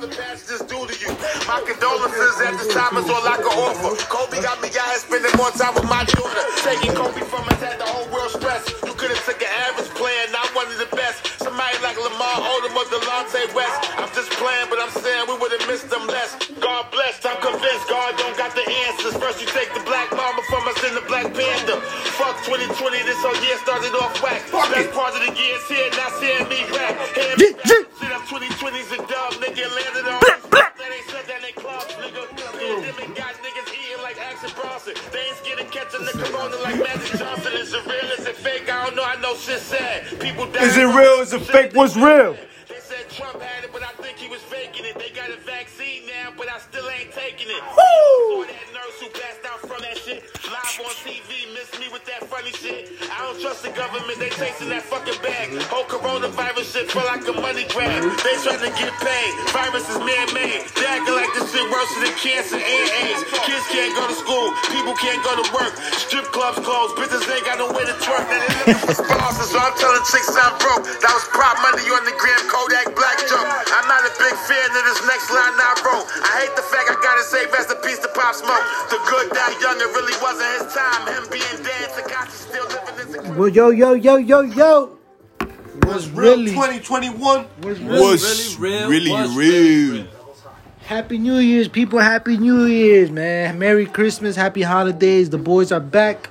the passengers do to you. My condolences at this time is all I can offer. Kobe got me out here spending more time with my daughter. Taking Kobe from us had the whole world stressed. You could have took an average player, not one of the best. Somebody like Lamar Odom or Delonte West. I'm just playing, but I'm saying we would have missed them less. God bless, I'm convinced God don't got the answers. First you take the Black Mamba from us in the Black Panther. Fuck 2020, this whole year started off whack. Best part of the landed on That ain't said that in clubs, nigga. Pandemic got niggas eating like Action Bronson. They ain't scared of catching the corona like Magic Johnson. Is it real? Is it fake? I don't know. I know shit sad. People die. Is it real? Is it fake? What's real? They trying to get paid. Virus is man-made. They acting like this shit worse than cancer and AIDS. Kids can't go to school. People can't go to work. Strip clubs closed. Bitches ain't got no way to twerk. Now they looking for sponsors, so I'm telling chicks I'm broke. That was prop money on the gram Kodak Black joke. I'm not a big fan of this next line I wrote. I hate the fact I gotta say rest in peace to Pop Smoke. The good die young, it really wasn't his time. Him being dead, Tekashi still living in the Well, yo, yo, yo, yo, yo. Was real really- 2021? What's What's real? really What's real? Happy New Year's, people. Happy New Year's, man. Merry Christmas. Happy holidays. The boys are back.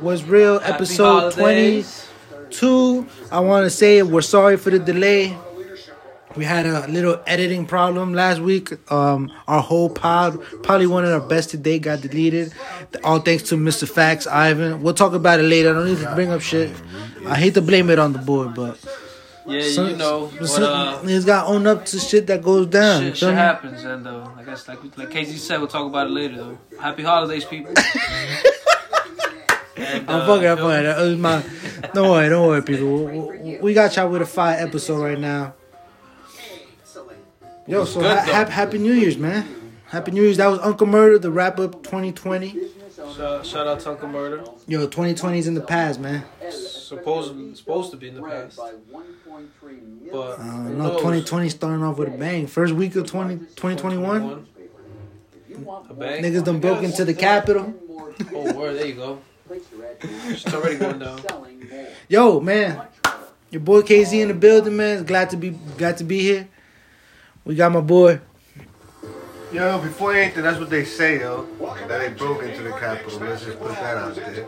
Was real Happy episode holidays. 22. I want to say we're sorry for the delay. We had a little editing problem last week. Um, our whole pod, probably one of our best today, got deleted. All thanks to Mr. Fax, Ivan. We'll talk about it later. I don't need to bring up shit. I hate to blame it on the board, but Yeah, some- you know, but uh, he's got own up to shit that goes down. shit, shit happens, and uh, I guess like like Casey said, we'll talk about it later. though. Happy holidays, people. And, I'm uh, fucking, I'm fucking. That was my. Don't worry, don't worry, people. We, we- we got y'all with a fire episode right now. Yo, so Good, ha- happy New Year's, man. Happy New Year's. That was Uncle Murder, the wrap up 2020. Shout, shout out to Uncle Murder. Yo, 2020 is in the past, man. Supposed supposed to be in the past, but Uh, no, 2020 starting off with a bang. First week of 20, 2021, A bang. niggas done broke into the Capitol. Oh, word, there you go. It's already going down. Yo, man, your boy KZ in the building, man. Glad to be glad to be here. We got my boy. Yo, before anything, that's what they say, yo. That they broke into the Capitol. Let's just put that out there.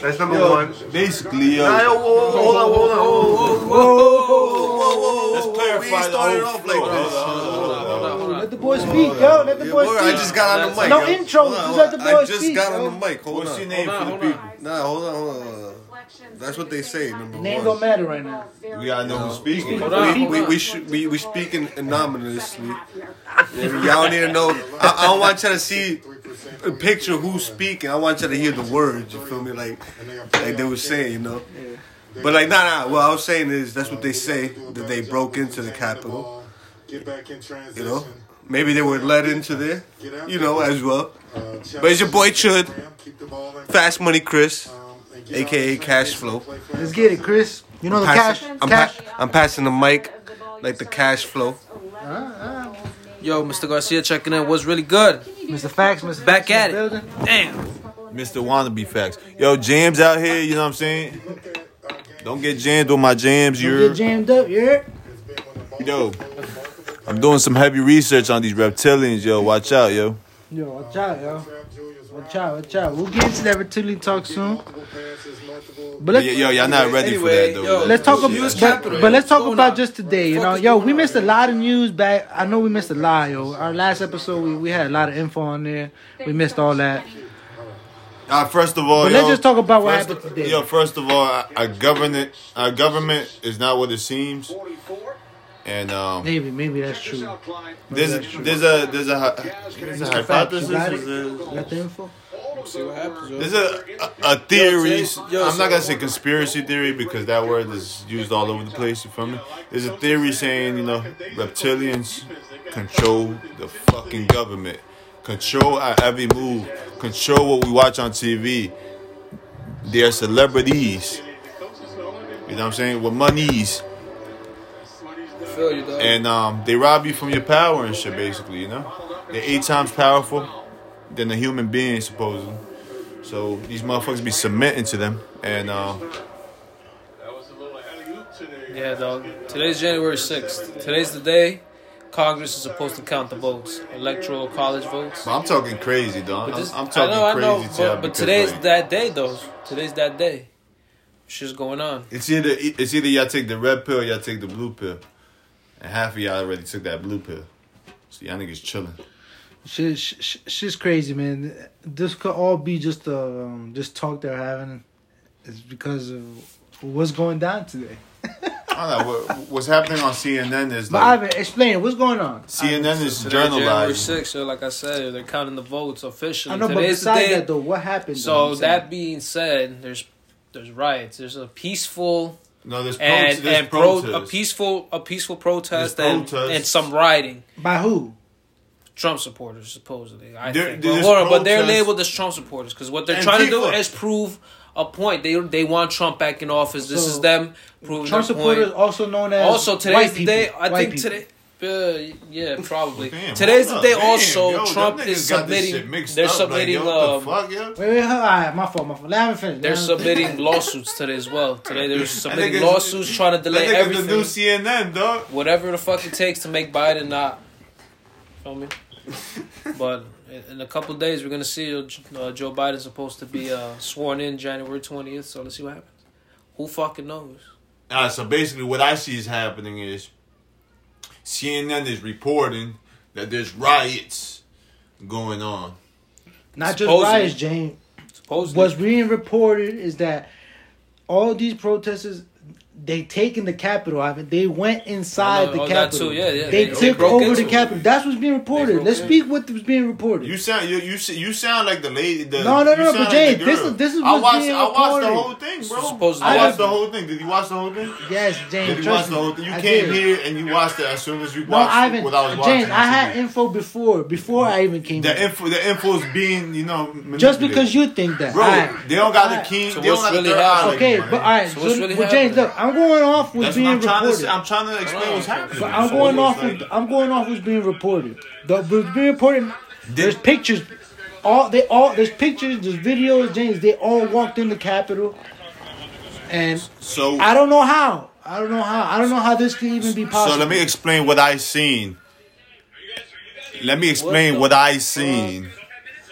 That's number Yo, one. basically, Nah, yo, yo, whoa, whoa, hold on, hold on, hold on. Whoa, whoa, whoa, let's whoa. We clarify ain't the started whole off flow. like this. Hold on, hold on, hold Let the boy speak, yo. Let the Yeah, boy boy, I just got on the mic. No yo. intro, just let the hold on. boy I just speak, got yo. on the mic. Hold What's on. your name Hold for the people? Nah, hold on, hold on. That's what they say. Number Name one. don't matter right now. We gotta know who's speaking. Hold on, We, we, we, sh- we, we speaking anonymously. Yeah, y'all need to know. I, I don't want y'all to see a picture who's speaking. I want y'all to hear the words. You feel me? Like, like they were saying, you know. But like, nah, nah. What I was saying is that's what they say that they broke into the Capitol. Get back in transition. You know, maybe they were led into there. You know, as well. But it's your boy Chud, Keep the ball in. Fast Money Chris, Um, and get aka Cash Flow. Let's get it, Chris. You know the cash. I'm, cash. pa- I'm passing the mic like the cash flow. Yo, Mr. Garcia checking in. What's really good? Mr. Facts, Mr. Back Fax at it. the building. Damn. Mr. Wannabe Facts. Yo, jams out here, you know what I'm saying? Don't get jammed with my jams, Don't you're. get jammed up, yeah. Yo, I'm doing some heavy research on these reptilians, yo. Watch out, yo. Yo, watch out, yo. Watch out, watch out. We'll get into that reptilian talk soon. But Yo, let's, yo, y'all not ready Anyway, for that, though. yo, let's talk about, but, but let's talk about just today. You know, yo, we missed a lot of news back. I know we missed a lot, yo. Our last episode, we, we had a lot of info on there. We missed all that. Uh, first of all, But yo, let's just talk about what happened today. Yo, first of all, our- our government, our government is not what it seems, and um, Maybe, maybe that's true. there's a, there's a there's a there's a hypothesis. You got it? is a- You got the info? See what happens, yo. There's a, a, a theory. Yo, Jay, yo, I'm not gonna say conspiracy theory because that word is used all over the place. You feel me? There's a theory saying you know reptilians control the fucking government, control our every move, control what we watch on TV. They're celebrities. You know what I'm saying? With monies. Feel you, dog. and um, they rob you from your power and shit. Basically, you know, they're eight times powerful than a human being, supposedly. So these motherfuckers be submitting to them, and uh, That was a little like Helly Hoop today. Yeah, dog. Today's January 6th. Today's the day Congress is supposed to count the votes, electoral college votes. but I'm talking crazy, dog. But I'm, this- I'm I talking know, I crazy know, to but, but today's like, that day, though. Today's that day. Shit's going on. It's either it's either y'all take the red pill or y'all take the blue pill, and half of y'all already took that blue pill. So y'all niggas chilling. Shit, sh- sh- shit's crazy, man. This could all be just uh, um, just talk they're having. It's because of what's going down today. I don't know what, what's happening on CNN is But like Ivan, explain what's going on. CNN is Today's January journalizing. 6th, so like I said, they're counting the votes officially. I know, but Today's the besides that though, what happened? so I'm that being said, there's there's riots. There's a peaceful No, there's, pro- and there's and pro, a peaceful a peaceful protest and, and some rioting. by who? Trump supporters, supposedly. I There- think. there's But, hold but they're labeled as Trump supporters because what they're trying to do is prove a point. They they want Trump back in office. This So, is them proving Trump their supporters, point. also known as Also, white today's the people. day. I White think people. today. Uh, yeah, probably. Damn, Today's the day. Damn, also, yo, Trump is niggas got this shit submitting. They're up, like, submitting. yo, um, the fuck, yo? Wait, wait, all right, my fault, my fault. Let me finish. they're submitting lawsuits today as well. Today they're submitting lawsuits trying to delay That everything. the new CNN, dog. whatever the fuck it takes to make Biden not. Feel me? but in- in a couple days, we're gonna see uh, Joe Biden's supposed to be uh, sworn in January twentieth. So let's see what happens. Who fucking knows? Alright, so basically, what I see is happening is CNN is reporting that there's riots going on. Not just riots, James. Supposedly, What's being reported is that all these protesters they taken the Capitol. I mean, they went inside know, the oh, that Capitol. yeah, yeah. They, They- they took broke over into the it. Capitol. That's what's being reported. broke Let's in. speak what was being reported. You sound you you you sound like the lady. The, No, no, you no, sound but like James, this is- this is I what's watched being I watched the whole thing, bro. Supposedly- I I watched the whole thing. Did you watch the whole thing? yes, Did James. you trust watch the whole thing? You I came did. here and you watched it as soon as you No, watched Ivan. what I was watching. James, I had info before. Before I even came. the here. info. The info is being you know Just because you think that, bro, they don't got the key. They don't got really the third eye happening? like Okay, but man. all right. So So, what's really but James, look, I'm going off what's That's being what I'm trying to. reported. say. I'm trying to explain what's happening. But I'm So going it's off. like- With, I'm going off what's being reported. The what's being reported. There's pictures. All they all there's pictures. There's videos. James, they all walked in the Capitol, and So I don't know how. I don't know how. I don't know how this could even be possible. So let me explain what I seen. Let me explain what, I seen.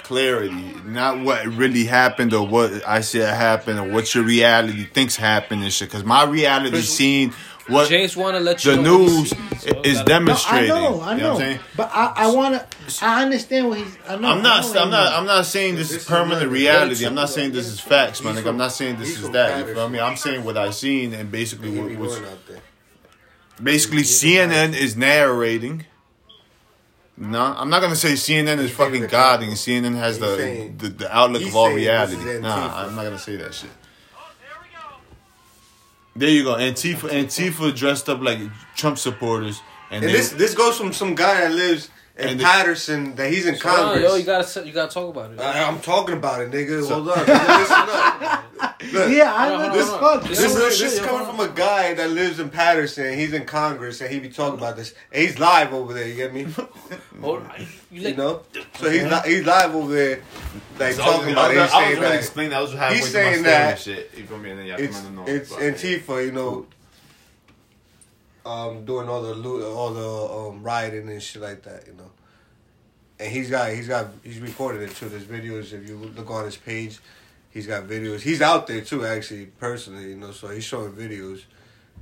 Clarity, not what really happened or what I said happened or what your reality thinks happened and shit. Because my reality seen what James want to let you the know what news sees, so is gotta- No, I know. I You know what. I'm saying? but I, I want to. I understand what he's. I know. I'm not. I know what I'm not. I'm not saying this is permanent reality. I'm not saying this is facts, man. Like, I'm not saying this is that. You feel me? I'm saying what I seen and basically He what was going out there. basically CNN is narrating. No, I'm not gonna say CNN is fucking God and CNN has the, saying- the the outlook of all reality. Nah, I'm not gonna say that shit. There you go, Antifa. Antifa dressed up like Trump supporters, and, And they, this this goes from some guy that lives in And Paterson that he's in Oh, Congress. yo, you gotta you gotta talk about it. I, I'm talking about it, nigga. Hold on. Listen up. Look, Yeah, I know this fuck. This This, is is, this is coming from a guy that lives in Paterson. He's in Congress and he be talking about this. And he's live over there. You get me? Hold on. You You know. So he's li- he's live over there, like So I was talking gonna- about it. I He's was, I was saying gonna that explain that. I was halfway He's through my saying that and shit. You feel me? And then y'all it's come in the it's Antifa, you know, um, doing all the loot, all the um, rioting and shit like that, you know. And he's got he's got he's recorded it too. There's videos if you look on his page, he's got videos. He's out there too, actually, personally, you know. So he's showing videos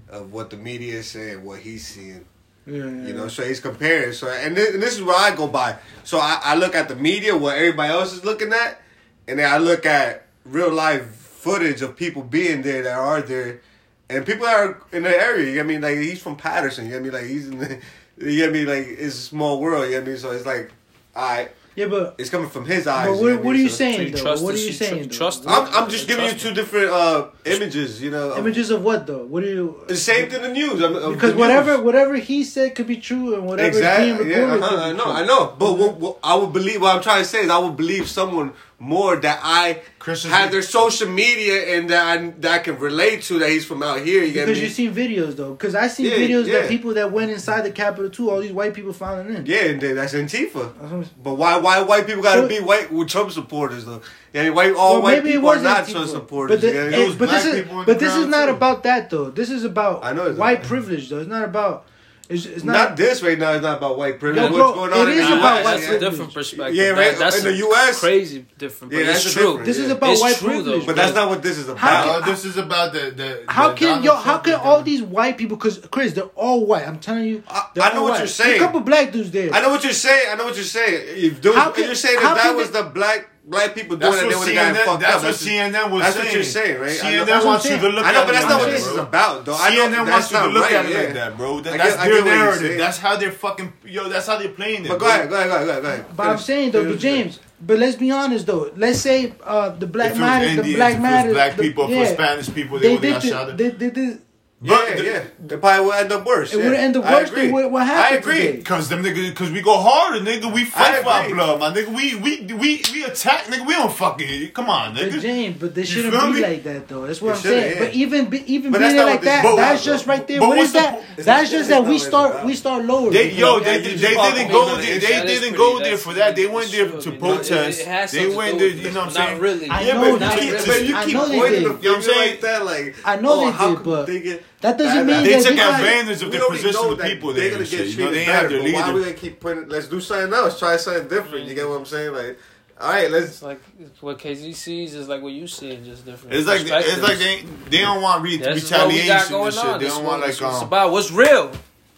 of what the media is saying, what he's seeing. Yeah, You know, so he's comparing. So and this, and this is what I go by. So I, I look at the media, what everybody else is looking at, and then I look at real life footage of people being there that are there, and people that are in the area. You get me? Like he's from Paterson. You get me? Like he's in the. You get me? Like it's a small world. You get me? So it's like, all right, Yeah, but it's coming from his eyes. but you what, what are you So- So saying you though? What are you you tr- saying? trust I'm, I'm just giving you Trust me. two different uh, images. You know, of- Images of what though? What are you? the same thing. The news. of- of Because the whatever news. whatever he said could be true, and whatever is being recorded Yeah, uh-huh, be I know. true. I know. But what, what I would believe. What I'm trying to say is, I would believe someone more that I Christian have their social media and that I that I can relate to that he's from out here. You because you've seen videos though, because I seen yeah, videos yeah. that people that went inside the Capitol too. All these white people filing in. Yeah, and that's Antifa. But why why white people got to so, be white with Trump supporters though? Yeah, I white all well, white people are not Trump supporters. But, the, it, it but this is but this is not too. about that though. This is about I know white privilege though. It's not about it's, it's not, not, this right now. It's not about white privilege. No, What's going on? It is in about US, white privilege. different perspective. Yeah, right. That, that's in the U.S. Crazy different. yeah, that's true. This yeah. is about it's white true, privilege, though, but that's not what this is about. How, uh, this is about the, the how can yo? How can all these white people? Because Chris, they're all white. I'm telling you, I, I know what white. you're saying. There's a couple black dudes there. I know what you're saying. I know what you're saying. If how can you're saying that that was the black black people doing that's it, they would have gotten fucked that's up. What that's what CNN was that's saying. That's what you're saying, right? CNN know, wants you to look at it I know, but that's not what this is about, though. CNN wants you to look at it like that, bro. That's their narrative. That's how they're fucking, yo, that's how they're playing it. But go ahead, go ahead, go ahead, go ahead. But I'm saying, though, James, but let's be honest though. Let's say uh, the black matter, the black matter, black people, the, yeah, for Spanish people, they, they, did, the, they, they did yeah, yeah. It probably would end up worse. It yeah. would end up worse than what, what happened. I agree. Because them nigga, because we go hard, nigga. We fight for our blood, my nigga. We we we we attack, nigga. We don't fucking come on, nigga. But James, but this shouldn't be me? like that though. That's what it I'm saying. Yeah. But even even but being like that, that's bro. just right there. But what is that? The, that's just that we start we start lower. They, yo, they, they, didn't go. They didn't go there for that. They went there to protest. They went there. You know what I'm saying? Not really. I know. But you keep pointing. You know what I'm saying? that like I know oh, they did, but that doesn't mean they that took advantage of the position of people they're gonna get shit. treated you know, better. But why we gonna keep putting? Let's do something else. Try something different. You get what I'm saying? Like. All right, let's. It's like what KZ sees is like what you see, just different. It's like it's like they they don't want re- That's retaliation and shit. On. They don't want like um. It's about what's real.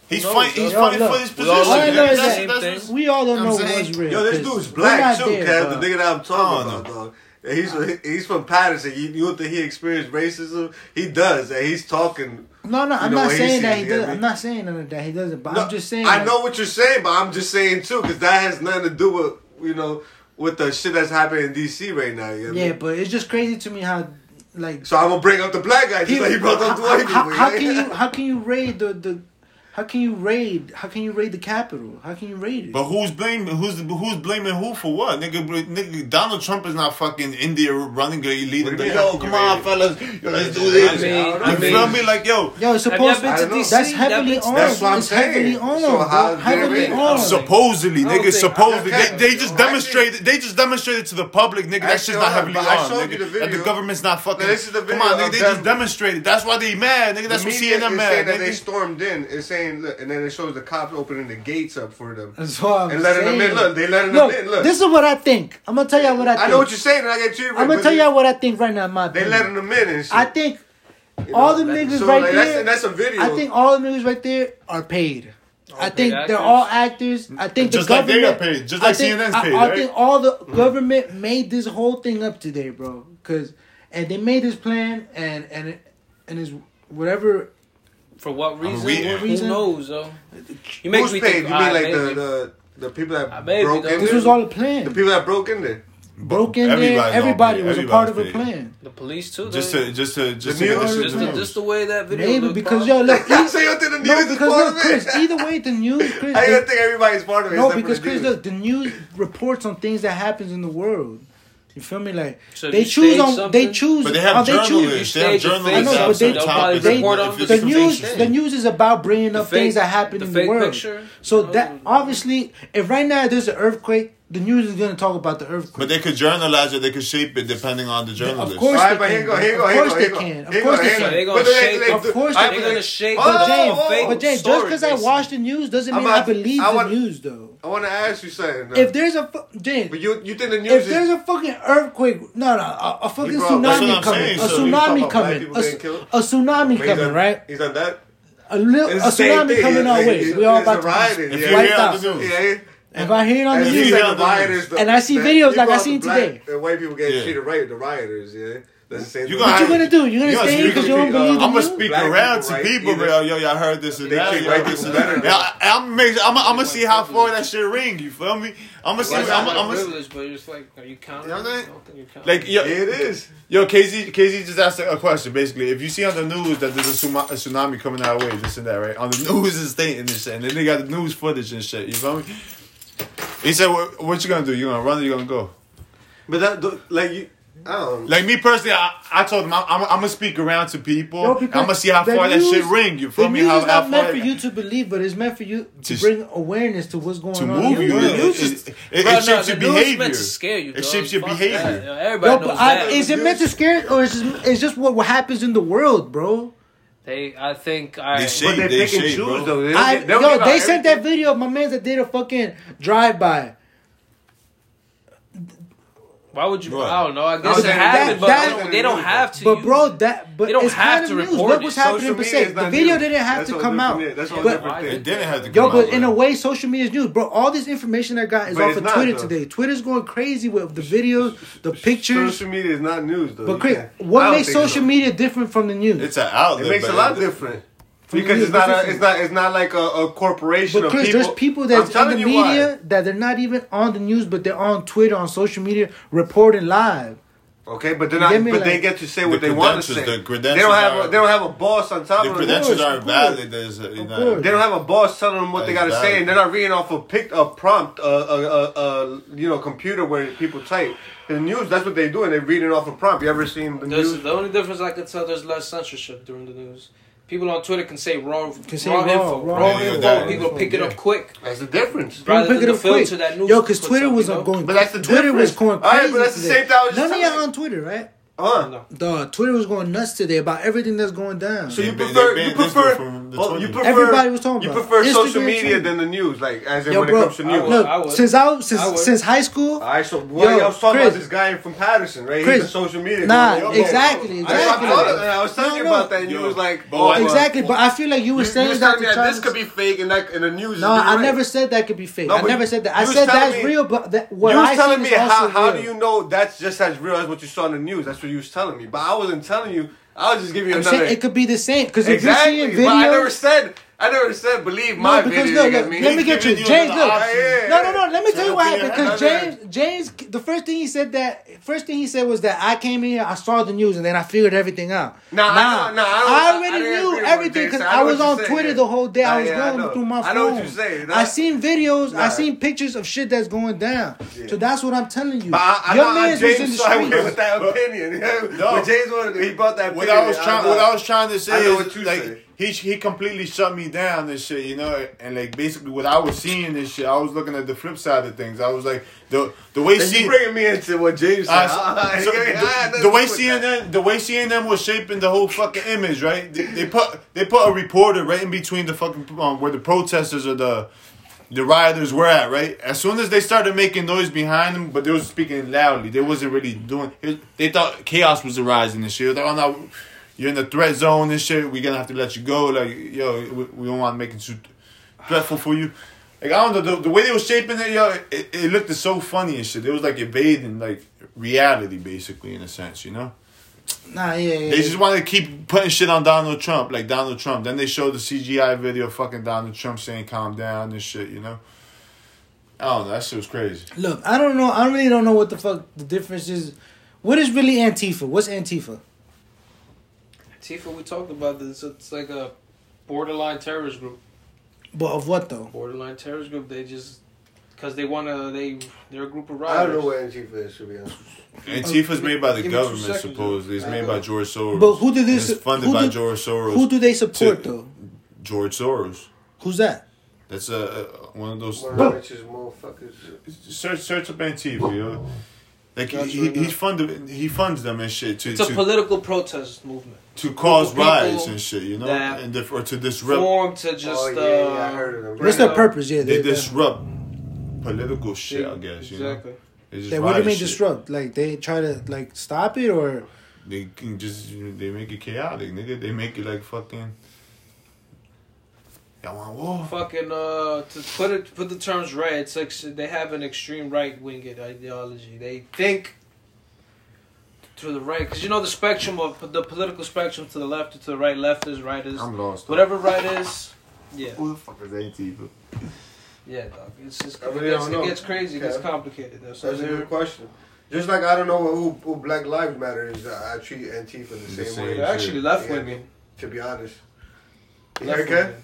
He's fighting. He's fighting for his position. All that's, that's, that's, we all don't know what's real. Yo, this dude's black too, Kev. The nigga that I'm talking about, dog. He's he's from Paterson. You, you think he experienced racism? He does, and he's talking. No, no, I'm know, not saying that he does. I'm not saying none of that. He doesn't. But no, I'm just saying. I know what you're saying, but I'm just saying too, because that has nothing to do with you know with the shit that's happening in DC right now. You know yeah, but it's just crazy to me how like. So I'm gonna bring up the black guy just he, like he brought up the white. How, how can you how can you raid the the how can you raid? How can you raid the capital? How can you raid it? But who's blaming? Who's who's blaming who for what? Nigga, nigga Donald Trump is not fucking India running the leader. Yo, come on, fellas, yo, let's do this. I mean, I mean, you feel me? Like yo, yo, supposed to DC, that's heavily that on. That's what I'm saying. Heavily on. So how heavily on. Supposedly, nigga. Supposedly, they, they just demonstrated. They just demonstrated to the public, nigga. That shit's not heavily armed. nigga. That the government's not fucking. This is the video. Come on, nigga. They just demonstrated. That's why they mad, nigga. That's what CNN mad. They stormed in. It's saying saying, look, and then it shows the cops opening the gates up for them. That's what I'm and letting saying. them in. Look, they letting look, them in. Look, this is what I think. I'm gonna tell y'all what I. think. I know what you're saying. I get you. Right, I'm gonna tell y'all what I think right now. My they letting them in and shit. I think you all know, the niggas so, right like, there. That's, that's, a video. I think all the niggas right there are paid. All I think actors. they're all actors. I think just the like they got paid, just like think, CNN's paid. I, I think all the mm-hmm. government made this whole thing up today, bro. Cause and they made this plan, and and and is whatever for what reason? Re- what reason? Who knows, though? You make Who's me paid? Think, you mean like the, the the people that maybe, broke in there? This was all a plan. The people that broke in there. Broke in there. Everybody was a part of a plan. The police too. Just to just to just the to news, just, the, just the way that video. Maybe because yo look, e- so you think the news no, is part no, of it? Chris, either way, the news. Chris, I don't think everybody's part of it. No, because Chris, look, the news reports on things that happens in the world. You feel me? Like so they choose on they choose. But they have journalists. They, they have journalists. I know, but they, they, they the news the news is about bringing up fake, things that happen in the world. Picture. So oh. that obviously, if right now there's an earthquake, the news is going to talk about the earthquake. But they could journalize it. They could shape it depending on the journalist. Of course right, they can. Go, go, of course they can. Of course they can. They're going to shape. Of course they're going to shape. But James, oh, oh, but James, just because I watch the news doesn't mean about, I believe I want, the news, though. I want to ask you something. Though. If there's a James, but you you think the news? If is, there's a fucking earthquake, no, no, a, a fucking tsunami coming, saying, a tsunami coming, a, tsunami coming, right? Is that that? A little a tsunami coming our way. We all about to be wiped yeah the he news, said on the the rioters, the- And I see the- videos like I call seen black- today. The white people get Yeah. treated right, the rioters, yeah. That's the same. You thing. gonna- what you gonna do? You gonna You gonna stay speak because you don't people, believe uh, I'm gonna speak Black around to right? people, Either- bro. Yo, y'all heard this and They that. treat y'all white this and that. Yeah, I- I'm make. I'm. I'm gonna see how far that shit ring. You feel me? I'm gonna see. I'm. not I'm my gonna. privilege, but it's like, are you counting? You know what I'm saying? don't think you're counting. Like yo, Yeah, it is. yo, KZ, KZ just asked a question. Basically, if you see on the news that there's a, a tsunami coming our way, this and that, right? On the news is stating this shit, and then they got the news footage and shit. You feel me? He said, "What, what you gonna do? You gonna run or you gonna go?" But that, like you, I don't. Like me personally, I, I told him I'm, I'm, I'm gonna speak around to people. No, I'm because gonna see how the far that shit news- ring. You The feel me? news How, is how not meant far for you to believe, but it's meant for you to To- bring awareness to what's going to on. move in you. the world. It, it, it, it Bro, no, shapes the your news is behavior. meant to scare you. It dog. shapes your Fuck behavior. that. Everybody No, knows but I, that. is it meant to scare or is it, it's just what, what happens in the world, bro? They, I think, I. They But shape, they they pick and shape, choose bro. though. They, I, they yo, they sent that video of my man that did a fucking drive by. Why would you? Right. I don't know. I guess it happened, but that- they don't, they don't have to. But use bro, it. that but They don't it's have kinda to news. report Look it. what's happening in Social Passaic. The video news. didn't have That's to come out. That's all But- different It didn't have to come out. Yo, come but out, in a way, social media is news, bro. All this information I got is But off of not, Twitter though. today. Twitter's going crazy with the videos, the pictures. Social media is not news though. But Chris, what makes social media different from the news? It's an outlet. It makes a lot different. From Because the it's not what's a, it's different? not it's not like a, a corporation But of Chris, people. there's people I'm that's in the you why. media that they're not even on the news, but they're on Twitter, on social media, reporting live. Okay, but they're not. get me? But they get to say The what they want to say. the credentials they don't have. are- a, they don't have a boss on top The of them. credentials are valid. There's a, you know. They don't have a boss telling them what they got to say, and they're not reading off a pic, a prompt, a, a, a, a you know computer where people type. In the news, that's what they do, and they're reading off a prompt. You ever seen the There's, news? the only difference I can tell there's less censorship during the news. People on Twitter can say wrong, Can say wrong, wrong, info, wrong wrong, info. info. Yeah, People yeah. pick it up quick That's the difference. People rather pick than it up quick. that news. Yo, because puts Twitter up, was you know? going. But that's the Twitter was difference. going All right, crazy. but that's the same thing I was None of y'all on Twitter, right? Huh? No. Dog, Twitter was going nuts today about everything that's going down. So you prefer you prefer dude from the oh, you prefer Everybody was talking about. you prefer it. social media too. than the news, like as in Yo, when bro, it comes to I news. would- Look, I would. since I was- since I would. since high school, All right, so what Yo, I was talking Chris. about this guy from Paterson, right? Chris. He's a social media. Nah, guy. Yo, exactly, I, I, exactly. told him, and I was telling No, no. about that, and you Yo, was like, but oh, exactly. But I feel like you were You, you saying was that me that this could be fake, and that and the news. No, I never said that could be fake. I never said that. I said that's real, but that, what you was telling me how, also how real. do you know that's just as real as what you saw in the news? That's what you was telling me, but I wasn't telling you. I was just giving you I'm another. saying it could be the same because if exactly, you're seeing but I never said. I never said believe my No, because video. look, you look, me? let me get you, James. Look, no, no, no. Let me tell you what happened. Because James, James, the first thing he said that first thing he said was that I came in here, I saw the news, and then I figured everything out. Nah, I know- nah, I don't- I already didn't knew everything because I I was on Twitter yeah. the whole day. I was yeah, going know. through my phone. I know what you're saying. I seen videos. I seen pictures of shit that's going down. So that's what I'm telling you. But I, I Your know man's was in James the sided streets. with that opinion. No. James wanted, he brought that. What I was trying, what I was trying to say is like say. He he completely shut me down and shit, you know, and like basically what I was seeing this shit, I was looking at the flip side of things. I was like the the way And you bringing me into what James said. Uh, Ah, so- so yeah, yeah, the, the way nothing to do that. CNN, the way CNN was shaping the whole fucking image, right? They, they put they put a reporter right in between the fucking um, where the protesters or the the rioters were at, right? As soon as they started making noise behind them, but they was speaking loudly, they wasn't really doing. It, they thought chaos was arising and shit. They thought, oh no, you're in the threat zone and shit. We're gonna have to let you go. Like, yo, we, we don't want to make it too dreadful for you. Like I don't know the, the way they was shaping it, yo, it, it looked so funny and shit. It was like evading like reality, basically, in a sense, you know. Nah, yeah, yeah. They just want to keep putting shit on Donald Trump, like Donald Trump. Then they showed the CGI video of fucking Donald Trump saying "calm down" and shit, you know. I don't know. That shit was crazy. Look, I don't know. I really don't know what the fuck the difference is. What is really Antifa? What's Antifa? Tifa, we talked about this. It's like a borderline terrorist group. But of what though? Borderline terrorist group. They just because they want to. They they're a group of I don't know rioters. what Antifa is, to be honest. Antifa's made by the Give me two government, seconds, supposedly. It's made by George Soros. But who did And this? It's funded who by did- George Soros. Who do they support To- though? George Soros. Who's that? That's uh, uh, one of those. One of the richest motherfuckers. Search, search up Antifa, yo. Like he, Gotcha, he, right he now. funded he funds them and shit to It's a to, political protest movement. to cause riots and shit, you know, and dif- or to disrupt. Formed to just. oh, yeah, uh, yeah, I heard of them. What's bring their purpose? Yeah, They they, disrupt political shit, I they- guess. You know, Exactly. they they, what do you mean shit. disrupt? Like they try to like stop it or? They can just they make it chaotic, nigga. They make it like fucking. Y'all want war? Fucking uh, to put it put the terms right, it's like they have an extreme right winged ideology. They think to the right because you know the spectrum of the political spectrum to the left or to the right. Left is right is I'm lost. whatever right is. Yeah, Who the fuck is Antifa? yeah, dog. It's just I it gets, it gets crazy. It gets complicated. Though. So That's a they're- good question. Just like I don't know who, who Black Lives Matter is, I treat Antifa the same, same way. they're actually left wing. To be honest, you Left okay? wing.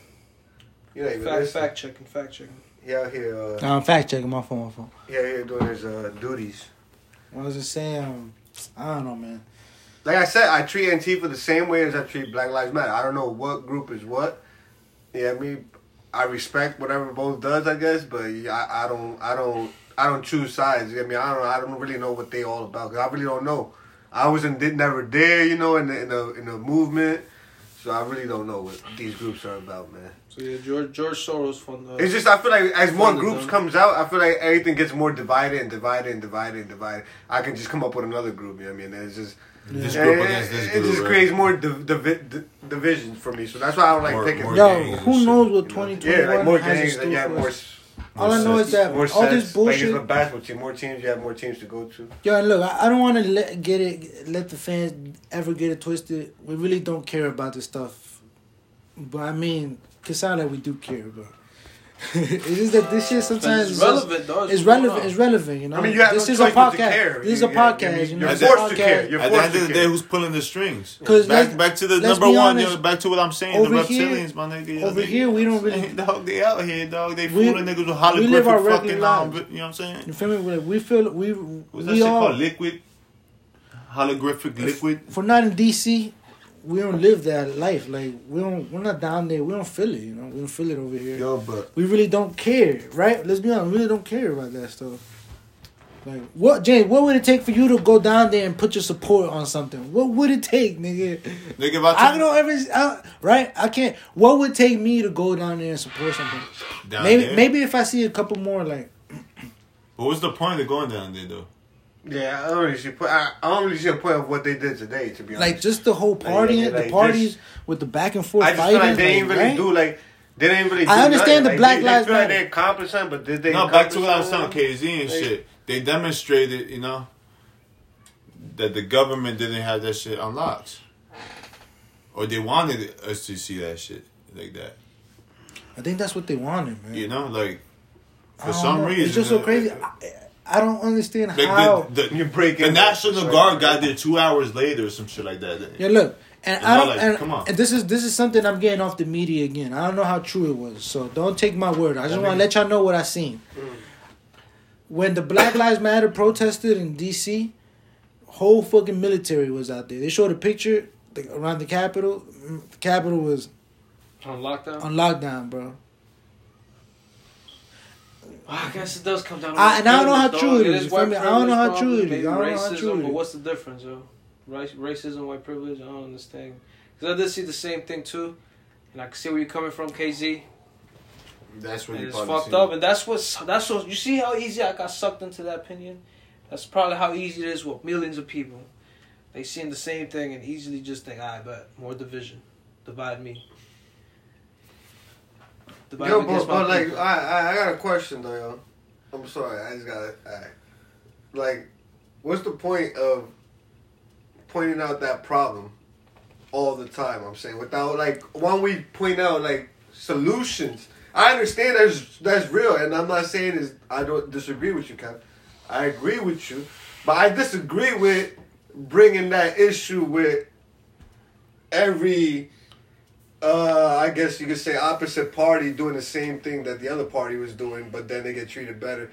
You know, Fact listen. fact checking. Fact checking. He out here, uh, I'm fact checking my phone. My phone. he out here doing his uh, duties. What was it saying? Um, I don't know, man. Like I said, I treat Antifa the same way as I treat Black Lives Matter. I don't know what group is what. Yeah, I mean, I respect whatever both does, I guess, but I, I don't, I don't, I don't choose sides. You I mean, I don't, I don't really know what they all about. 'cause I really don't know. I wasn't, did never there, you know, in the in the in the movement, so I really don't know what these groups are about, man. So yeah, George George Soros from the. It's just I feel like as more groups them. comes out, I feel like everything gets more divided and divided and divided and divided. I can just come up with another group. You know what I mean? It's just This it, group against this group. it just right? creates more div- divi- di- divisions for me. So that's why I don't like More- picking. more Yo, who knows what you know? 2021 Yeah, like more has in gangs store and you have for more. us? All I know is that more all this bullshit. Like it's a basketball team. More teams, you have more teams to go to. Yo, and look, I, I don't want to let get it, let the fans ever get it twisted. We really don't care about this stuff, but I mean, it sound like we do care, but it's just that this shit sometimes it's relevant, though. It's what's going relevant. It's relevant, you know. I mean, you have this no is a to podcast. care. This is You- a you- podcast. you- You know, you're forced to care. You're At the forced end to of the care. day, who's pulling the strings? 'Cause back, back to the number one, honest, yo, back to what I'm saying. The over here- reptilians, my nigga. over they- here, we don't really- dog, they out here, dog. They We- fooling niggas with we live our holographic regular fucking, um, lives. you know what I'm saying? You feel me? We feel we What's that we shit all called? Liquid? Holographic liquid? if we're not in DC, we don't live that life. Like we don't, we're not down there. We don't feel it. You know, we don't feel it over here. Yo, but We really don't care, right? Let's be honest. We really don't care about that stuff. Like what, James? What would it take for you to go down there and put your support on something? What would it take, nigga? Nigga, if I I don't ever, I, right? I can't. What would take me to go down there and support something? down maybe, there, maybe if I see a couple more, like But what's the point of going down there, though? Yeah, I don't really see. I, I don't really see a point of what they did today. To be honest, like just the whole partying, yeah, like the parties this- with the back and forth I just fighting. feel like they ain't like, really right? do like they didn't really. Do I understand nothing. the Like, Black they, Lives they feel like Matter. they accomplished something, but did they? No, back to what I was saying. KZ and Like- shit. They demonstrated, you know, that the government didn't have that shit unlocked. Or they wanted us to see that shit like that. I think that's what they wanted, man. You know, like, for some know. reason. it's just so uh, crazy. I, I don't understand Like how. the, the, You break the National Sorry. Guard got there two hours later or some shit like that. Yeah, look, and You I don't. like, and, come on. and this is this is something I'm getting off the media again. I don't know how true it was, so don't take my word. I just want to let y'all know what I seen. When the Black Lives Matter protested in D.C., whole fucking military was out there. They showed a picture like, around the Capitol. Mm, The Capitol was on lockdown. on lockdown, bro. I guess it does come down. to I- and I don't know how true it is, is you feel white me? I don't know how true it is. I don't maybe know how racism, true it But what's the difference, yo? Race, racism, white privilege. I don't understand. Because I did see the same thing too, and I can see where you're coming from, KZ. That's what you it's fucked see. up, and that's what's that's what you see how easy I got sucked into that opinion. That's probably how easy it is with millions of people. They seeing the same thing and easily just think, I bet more division, divide me. Yo, but, but like. I, I I got a question though, yo. I'm sorry, I just gotta. Like, what's the point of pointing out that problem all the time? I'm saying without like, why don't we point out like solutions? I understand that's that's real, and I'm not saying is I don't disagree with you, Kev. I agree with you, but I disagree with bringing that issue with every uh, I guess you could say opposite party doing the same thing that the other party was doing, but then they get treated better.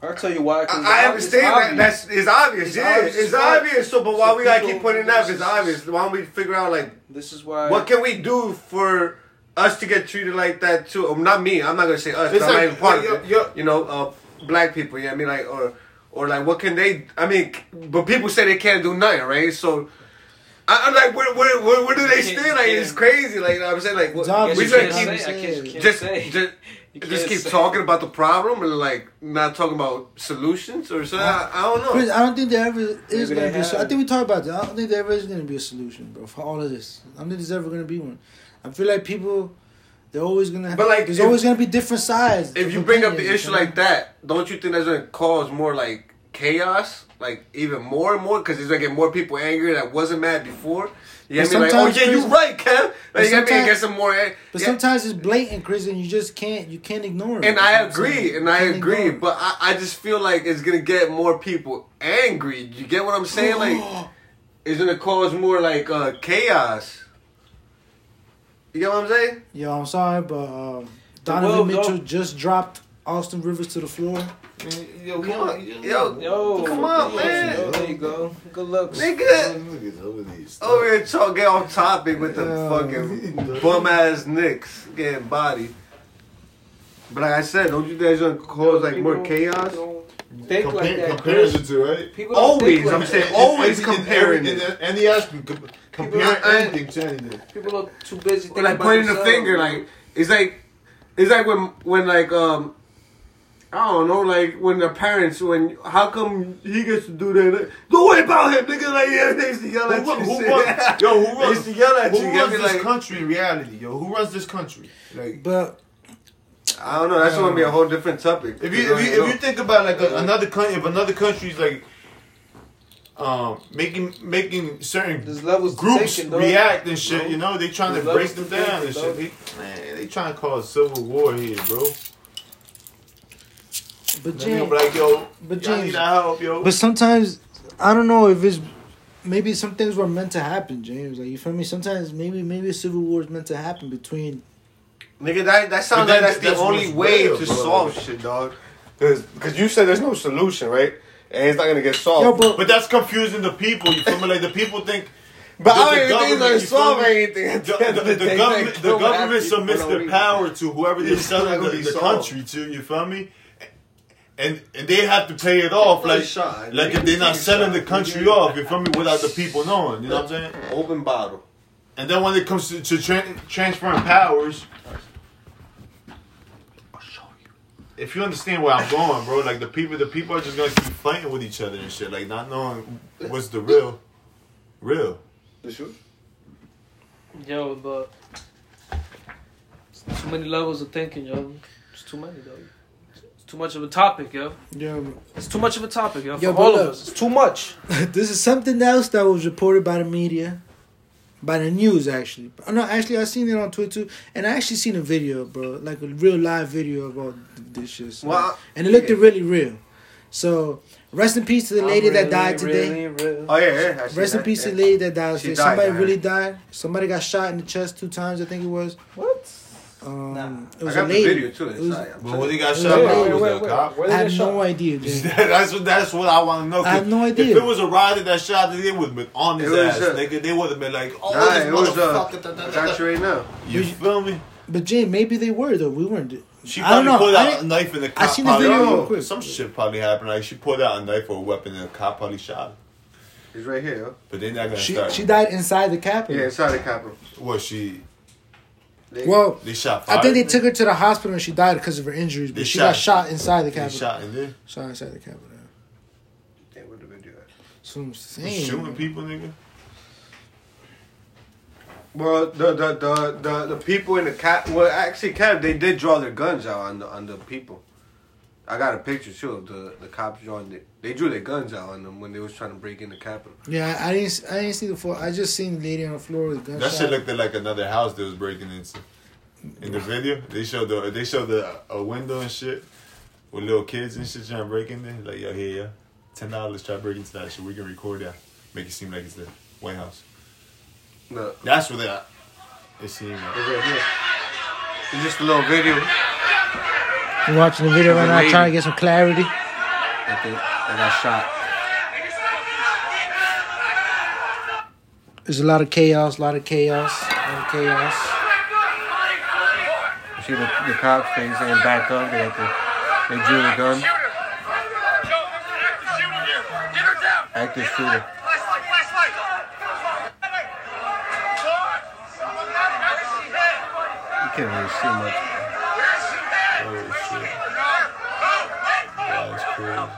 I'll tell you why. I, I understand that. That's it's obvious. It's yeah, obvious it's obvious. So, but why So we gotta keep pointing out if it's obvious? Why don't we figure out like This is why. what can we do for us to get treated like that too? Um, not me. I'm not gonna say us. It's I'm not like- even part yo- of it. yo- You know, uh, black people. Yeah, I mean like or or like what can they? I mean, but people say they can't do nothing, right? So. I, I'm like, where, where, where, where do they You stand? Like, you it's crazy. Like, I'm saying, like, what, It's we you just keep say, can't, can't just, just, just keep say. talking about the problem and like not talking about solutions or something. I, I don't know. Chris, I don't think there ever is going to be. A, so- I think we talked about that. I don't think there ever is going to be a solution, bro, for all of this. I don't think there's ever going to be one. I feel like people, they're always going to. But, like, there's if- always going to be different sides. if you different bring up the issue you know? like that, don't you think that's gonna cause more like chaos, like even more and more, because it's gonna get more people angry that wasn't mad before. You But get me? Like, oh yeah, you're right, Kev. but Like, you get me? sometimes- Get some more. ang- But yeah. sometimes it's blatant, Chris, and you just can't. You can't ignore it. And I agree, and I agree, ignore but I, I just feel like it's gonna get more people angry. You get what I'm saying? Like, it's gonna cause more like uh, chaos. You get what I'm saying? Yo, I'm sorry, but um, Donovan Mitchell though. just dropped Austin Rivers to the floor. Yo, we on, Yo, Yo, Come on, man. yo, there you go. Good luck, nigga. Look at over. Over here, talk, get off topic with the fucking bum ass Knicks getting body. But like I said, don't you guys want to cause like more chaos? Think like Compare, that. compares Chris. the two, right? People Always, like I'm that. saying, always In- in- in comparing every- it. in any aspect, com- compare anything to anything. People are too busy thinking like about pointing the finger, like it's like it's like when when like um I don't know, like when the parents when how come he gets to do that? Like, Don't worry about him, nigga. Like yeah, they used to yell at Who, you. who shit. runs, yo, who They runs, used to yell at who you. runs this like, country in reality, yo? Who runs this country? Like, But I don't know. That's gonna be a whole different topic. if you if you, if you think about like a, another country, if another country's like um making making certain levels groups thinking, dog. react and shit, Bro. you know, they trying to There's break them to down and shit. They, man, they trying to cause civil war here, bro. But Then they'll James, be like, yo, but y'all need James, help, yo. but sometimes I don't know if it's maybe some things were meant to happen, James. Like you feel me? Sometimes maybe maybe a civil war is meant to happen between. Nigga, that, that sounds like then that's the that's only way real, to bro. solve shit, dog. Because you said there's no solution, right? And it's not gonna get solved. Yo, but, But that's confusing the people. You feel me? Like the people think But I the don't even think it's government, gonna solve anything. the, the the, of the, the day. government, the government submits their power to whoever they're selling the, the country to. You feel me? And and they have to pay it off, like shot. like if they're not selling shot. the country off. You feel me? Without the people knowing. You know what I'm saying? Open bottle. And then when it comes to, to tran transferring powers, if you understand where I'm going, bro, like the people, the people are just gonna keep fighting with each other and shit, like not knowing what's the real, real. Yo, but it's too many levels of thinking, yo. It's too many, though. It's too much of a topic, yo. yo, It's too much of a topic, yo. For Yo, but all of us, it's too much. this is something else that was reported by the media, by the news actually. Oh, No, actually I seen it on Twitter too, and I actually seen a video, bro, like a real live video about this shit. Well, and it looked yeah. really real. So rest in peace to the lady that died today. Oh yeah, yeah. I see Rest in that, peace yeah. to the lady that died She died, Somebody died. really died. Somebody got shot in the chest two times. I think it was. What? Um, it I was got a the lady. video too. It was- inside. I'm But what he got shot wait, by wait, was wait, a cop. Where I have no shot? idea, that's what that's what I want to know. I have no idea. If it was a rider that shot, they would have been on his ass, uh, nigga. They would have been like, "Oh, Nah, this it was uh, motherfucker." da, da, I da, got da. you right now. You feel me? But Jay, maybe they were though. We weren't. She I don't probably know. pulled out a knife in the cop. I seen the probably- video real quick. Some shit probably happened. Like she pulled out a knife or a weapon and the cop probably shot. He's right here. But they're not gonna She start. she died inside the Capitol. Yeah, inside the Capitol. what she? They- Well, They shot. Fire? I think they took her to the hospital and she died because of her injuries. But They she shot- got shot inside the They Capitol. shot in there. Shot inside the Capitol. yeah. Damn, where the video at? So I'm saying. Shooting people, nigga. Well, the the, the the the people in the cap. Well, actually, cap they did draw their guns out on the on the people. I got a picture too of the the cops drawing. The, they drew their guns out on them when they was trying to break in the Capitol. Yeah, I, I didn't. I didn't see the floor. I just seen the lady on the floor with a gunshot. That shit looked like another house they was breaking into. In the video, they showed the they showed the a window and shit with little kids and shit trying to break in there. Like yo, here, yeah, ten dollars try to break into that shit. We can record that, make it seem like it's the White House. No, That's where they at. It seemed it's right here. It's just a little video. I'm watching the video right now, lady. trying to get some clarity. That they, they got shot. There's a lot of chaos. A lot of chaos. A lot of chaos. You see the, the cops, they saying back up. They, got the, they drew the gun. Active shooter. You can't really see much. Shit. That's crazy.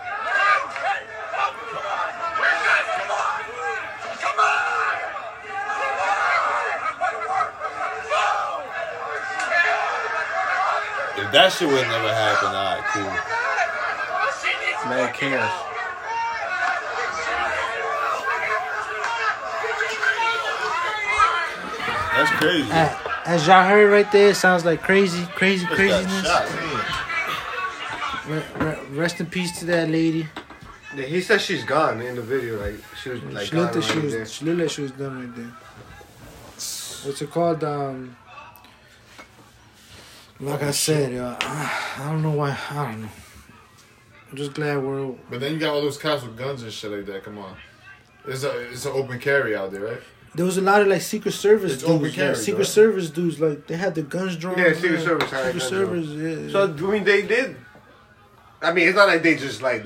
If that shit would never happen, alright, cool. Mad chaos. That's crazy. Uh, as y'all heard right there, it sounds like crazy, crazy, Just got craziness. Rest in peace to that lady. Yeah, he said she's gone in the video. Like she was like she looked gone like she right there. was. She looked like she was done right there. What's it called? Um, like I said, uh, I don't know why. I don't know. I'm just glad we're. But then you got all those cops with guns and shit like that. Come on, it's a it's an open carry out there, right? There was a lot of like Secret Service It's open dudes. carry, like, Secret right? Secret dudes, like they had the guns drawn. Yeah, Secret man. Service had Secret guns Service, yeah. So I mean, they did. I mean, it's not like they just like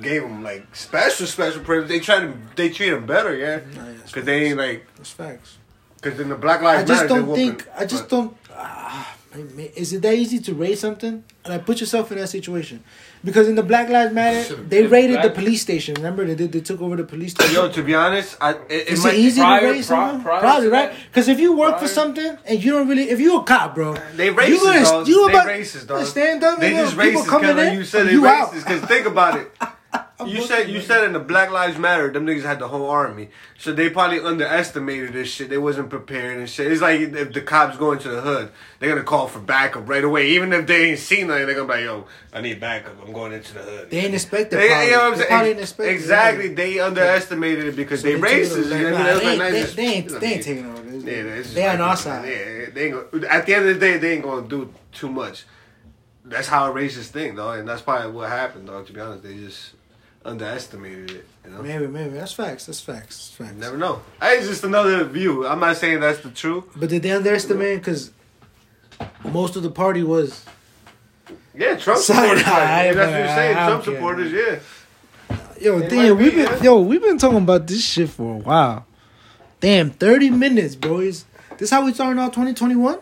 gave them like special special privilege. They try to they treat them better, yeah, because they ain't like That's facts. because in the Black Lives I just Matter, don't whooping, think. I just but- don't. Ah, is it that easy to raise something? And I put yourself in that situation because in the Black Lives Matter, they raided the police station. Remember, they did. They took over the police station. Yo, to be honest, I it, it Is might, it easy prior- to raise pri- someone? prior Probably right. Because if you work for something and you don't really, if you a cop, bro, They you racist, gonna- dog. you they about- racist, dog. stand up They just people racist, coming because in, you said they you racist. Because think about it. You said you said in the Black Lives Matter, them niggas had the whole army, so they probably underestimated this shit. They wasn't prepared and shit. It's like if the cops go into the hood, they're gonna call for backup right away, even if they ain't seen nothing. They're gonna be like, "Yo, I need backup. I'm going into the hood." They ain't expected. They, probably. you know what I'm saying? probably didn't expect it, exactly. yeah. They underestimated it because So they, took it racist. over, You know what I mean? nah, That's they like, ain't- nice they- just- they ain't- they ain't taking over this. Yeah, it's just They on like- our side. Yeah, they ain't gonna, at the end of the day, they ain't gonna do too much. That's how a racist thing, though, and that's probably what happened, though. To be honest, they just underestimated it. You know, Maybe, maybe that's facts. That's facts. That's facts. you never know. Hey, It's just another view. I'm not saying that's the truth. But did they underestimate? Because most of the party was. Yeah, Trump supporters. I- Like, I- that's what you're saying. I don't Trump care, supporters, yeah. Yo, It damn, we've been yeah. yo, we've been talking about this shit for a while. Damn, thirty minutes, boys. This how we starting out twenty twenty one?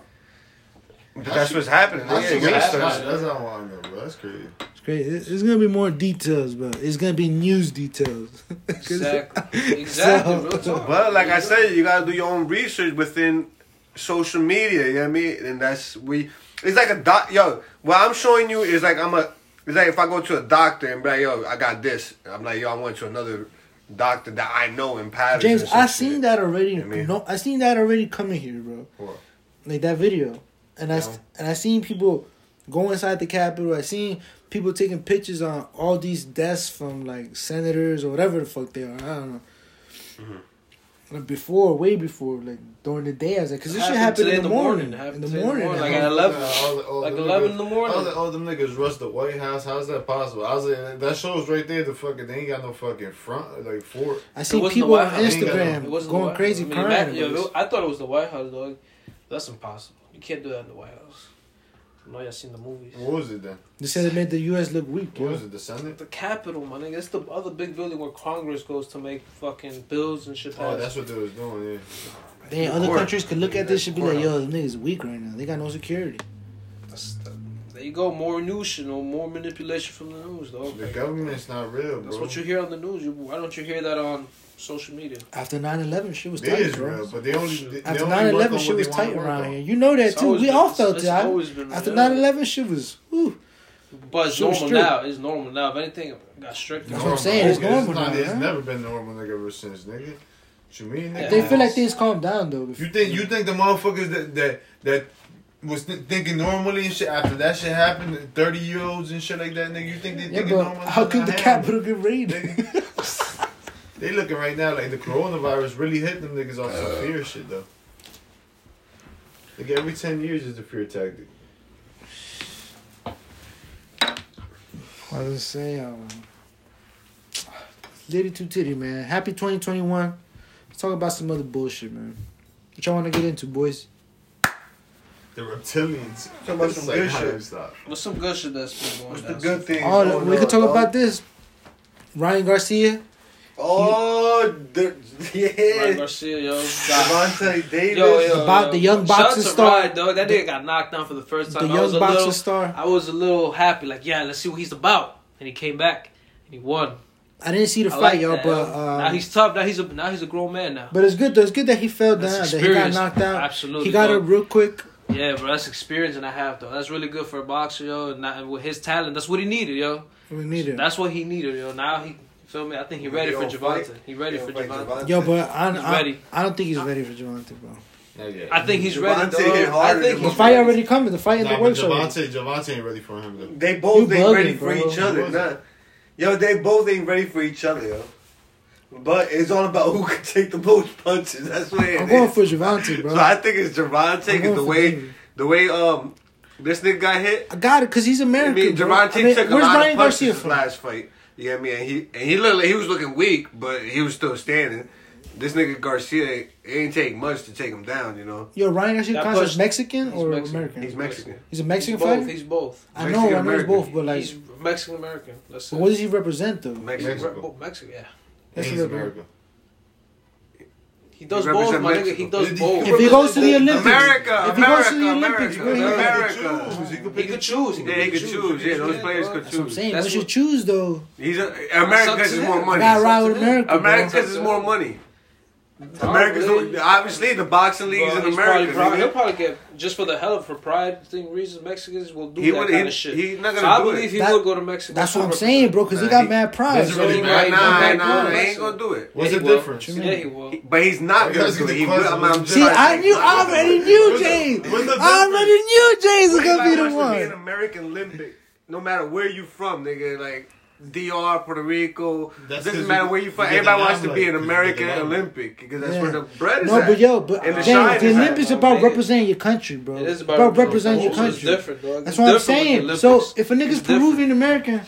But that's what's happening. That's, Yeah, that's, yeah. that's, that's not what I know, bro. That's crazy. It's great. It- It's gonna be more details, bro. it's gonna be news details. Exactly. Exactly. So- But like I said, you gotta do your own research within social media. You know what I mean? And that's we. It's like a doc. Yo, what I'm showing you is like I'm a. It's like if I go to a doctor and be like, yo, I got this. I'm like, yo, I went to another doctor that I know in Paterson. James, and some I shit. seen that already. I mean- no, I seen that already coming here, bro. What? Like that video, and I s- and I seen people go inside the Capitol. I seen people taking pictures on all these desks from like senators or whatever the fuck they are. I don't know. Mm-hmm. Like before, way before, like during the day, I was like, because this shit Happened happened in the morning. Happened In the morning, Like I at was- 11. All the- all Like 11 niggas- in the morning. All, the, all them niggas rushed the White House. How's that possible? I was like, that shows right there. The fucking they ain't got no fucking front like fort. I It seen wasn't people on White House. It Instagram wasn't going crazy House. I mean, crying. that- yo. I thought it was the White House, dog. That's impossible. You can't do that in the White House. I know y'all seen the movies. What was it then? They said it made the U.S. look weak. What yo. was it? The Senate? The Capitol, my nigga. It's the other big building where Congress goes to make fucking bills and shit. Oh, pass. that's what they was doing. Yeah. Damn, other Court. countries could look at this and be like, yo, the niggas weak right now. They got no security. That's the, there you go. More news, you know, more manipulation from the news, dog. The government's not real, bro. That's what you hear on the news. You, why don't you hear that on social media? After 9-11, shit was tight, is bro. real, but they only they, they After only 9 work 11, on shit what was tight around on. here. You know that It's too. We been- all felt it's that. always After yeah. 9 11, shit was. Whew. But it's normal strict. now. It's normal now. If anything, it got stricter. That's what I'm saying, it's Nigga, normal not- now, It's huh? never been normal, nigga, ever since, nigga. What you mean, nigga? They feel like things calmed down, though. You think you think the motherfuckers that that that was th- thinking normally and shit after that shit happened, thirty year olds and shit like that, nigga? You think they Yeah, thinking but normal? how Not could the happening. Capitol get raided? Nigga. They looking right now like the coronavirus really hit them niggas on some fear shit though. Like every ten years is a fear tactic. I was gonna say, um, Litty Two Titty, man. Happy 2021. Let's talk about some other bullshit, man. What y'all want to get into, boys? The reptilians. Talk about some good shit. Stop. What's some good shit that's been going What's the down? good things? Oh, going we on, could talk dog? about this. Ryan Garcia. Oh, the, Ryan yeah. Garcia, yo. got- Devontae Davis. Yo, yo, The bo- yo. the young Shout out boxing star. Ryan, dog. That nigga got knocked down for the first time. I was young a boxer little, star. I was a little happy, like, yeah, let's see what he's about. And he came back and he won. I didn't see the I fight, like yo, that, but yo. uh, now he's tough. Now he's a now he's a grown man now. but it's good. though. It's good that he fell That's down. That he got knocked out. Absolutely, He got dog. up real quick. Yeah, bro, that's experience and a half though. That's really good for a boxer, yo. And, not, and with his talent, that's what he needed, yo. We needed. That's what he needed, yo. Now he, so me, I think he ready for Javante. He ready for Javante. Yo, but I, I, I don't think he's ready for Javante, bro. Yeah, yeah. I think he's Javante ready. Though. I think the fight ready. already coming. The fight in nah, the works Javante, already. Javante ain't ready for him. Though. They both you ain't ready bro. for each other. Nah. Yo, they both ain't ready for each other, yo. But it's all about who can take the most punches. That's what it I'm is. going for Javante, bro. So I think it's Javante. Cause the way, David. the way um this nigga got hit. I got it because he's American. I mean, Javante I mean, took a lot Ryan of punches Garcia last fight. You get me? And he and he looked like he was looking weak, but he was still standing. This nigga Garcia, it ain't take much to take him down, you know. Yo, Ryan Garcia That Constant's push- Mexican or Mexican. American? He's Mexican. He's a Mexican he's both. fighter. He's both. I know, I know he's both, but like, Mexican American. What does he represent though? Mexican. Mexican? Mexican, yeah. That's He's American. He does he both, my nigga. He does both. If he goes to the Olympics, America, if he goes to the Olympics, America, America. He, could he could choose. He could choose. Yeah, he could choose. Yeah, those players could choose. what I'm saying, That's what you choose though. He's a, America is more money. Got ride with America. America is more money. Not America's really. obviously the boxing leagues in America. Probably, he'll probably get just for the hell of for pride thing reasons. Mexicans will do he that would, kind he, of shit. He's not gonna so I believe it. he that, would go to Mexico. That's what I'm saying, bro, because nah, he got mad pride. So really nah, nah, nah, he ain't gonna do it. What's yeah, the difference? Yeah, he will. But he's not gonna do it. See, I knew, I already knew James. I already knew James was gonna be the one. An American Olympic, no matter where you from, nigga, like. DR, Puerto Rico. That's doesn't matter where you from. Everybody wants to be an American Olympic because that's yeah. where the bread is. No, at. but yo, but and the, the Olympics is about representing your country, bro. It is about, about representing your country. Different, dog. That's it's what I'm saying. So if a nigga's Peruvian American.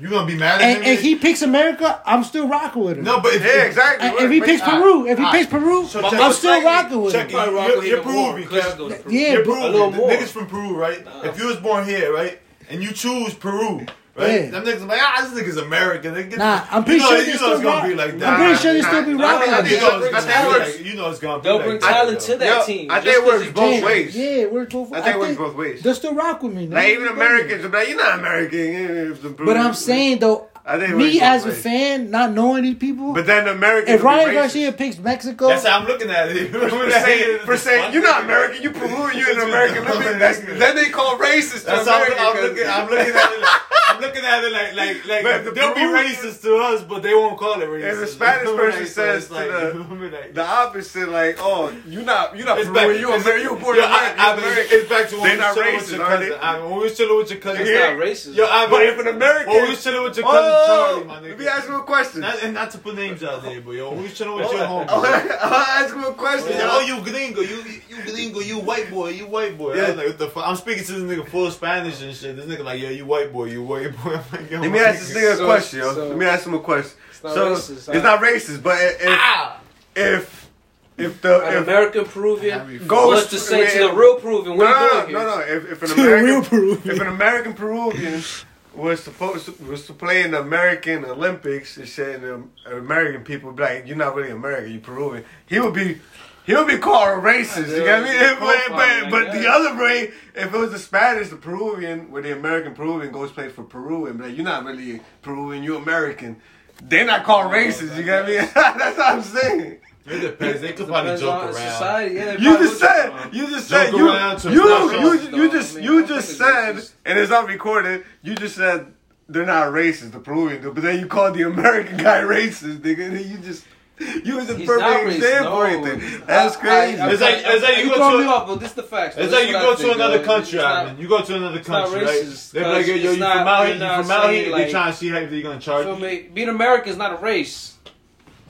You gonna be mad at and, him? And he eh? picks America, I'm still rocking with him. No, but if, yeah, exactly. If he picks. Peru, if he picks Peru, so I'm still rocking with him. You're, you're, you're Peruvian, Peru. Yeah, you're Peruvian. Niggas from Peru, right? If you was born here, right, and you choose Peru, Right? Them niggas like, ah, this nigga's American. Nigga. Nah, I'm pretty you know, sure you know it's gonna rock. be like that. I'm pretty sure they still be rocking. I, I, think like I think it. You know it's gonna be. They'll like bring talent to that team. I think it works both ways. Yeah, it works both. I think it works both ways. They'll still rock with me. Like even Americans, like you're not American. But I'm saying though, I think me as a fan not knowing these people. But then American. If Ryan Garcia picks Mexico, that's how I'm looking at it. for, saying, for saying you're not American, you Peruvian, you're an American. that's, then they call racist. That's how I'm, I'm, looking. I'm looking at it. I'm looking at it like like like the they'll Peruvian, be racist to us, but they won't call it racist. If a Spanish person says like, the, the, opposite, like, oh, you not you not it's Peruvian, you American, you born American. I, I, American. It's back to when we chilling with your cousin. When we chilling with your cousin, it's not racist. Yo, but if an American, when we was chilling with your cousin. Oh, Charlie, my nigga. Let me ask him a question. Not, and not to put names out there, but yo, who's oh, chilling oh, with your homie? I'll, I ask him a question. Yo, oh, you gringo, you you gringo, you white boy, you white boy. Yeah. I was like, what the fuck? I'm speaking to this nigga full Spanish and shit. This nigga like, yeah, you white boy, you white boy. I'm like, yo, Let me ask this nigga so, a question, yo. So, Let me ask him a question. It's not so, racist. It's I, not racist, but if ah! if if the if American Peruvian goes to say to the real Peruvian, what no, are you doing no. No, no, if, if an American, if an American Peruvian was supposed to, was to play in the American Olympics. and said the American people be like, "You're not really American, you're Peruvian." He would be. He would be called racist. You get me? But, but, but the other way, if it was the Spanish, the Peruvian, where the American Peruvian goes play for Peru and like, you're not really Peruvian, you're American. They're not called racist. You get me? That's what I'm saying. It depends. They could probably joke around. Society. Yeah, you just said. Around. You just said. You you you, you just I mean, you just said, racist. and it's not recorded. You just said they're not racist. The Peruvian, but then you called the American guy racist, nigga. And you just. You was a He's perfect example for no. That's crazy. I, I, it's like it's like you, you go to me off, but this the facts. It's like you go to another country, I you go to another country, right? They're like, yo, you from out here? You from out here? They trying to see how they're gonna charge. you. Being American is not a race.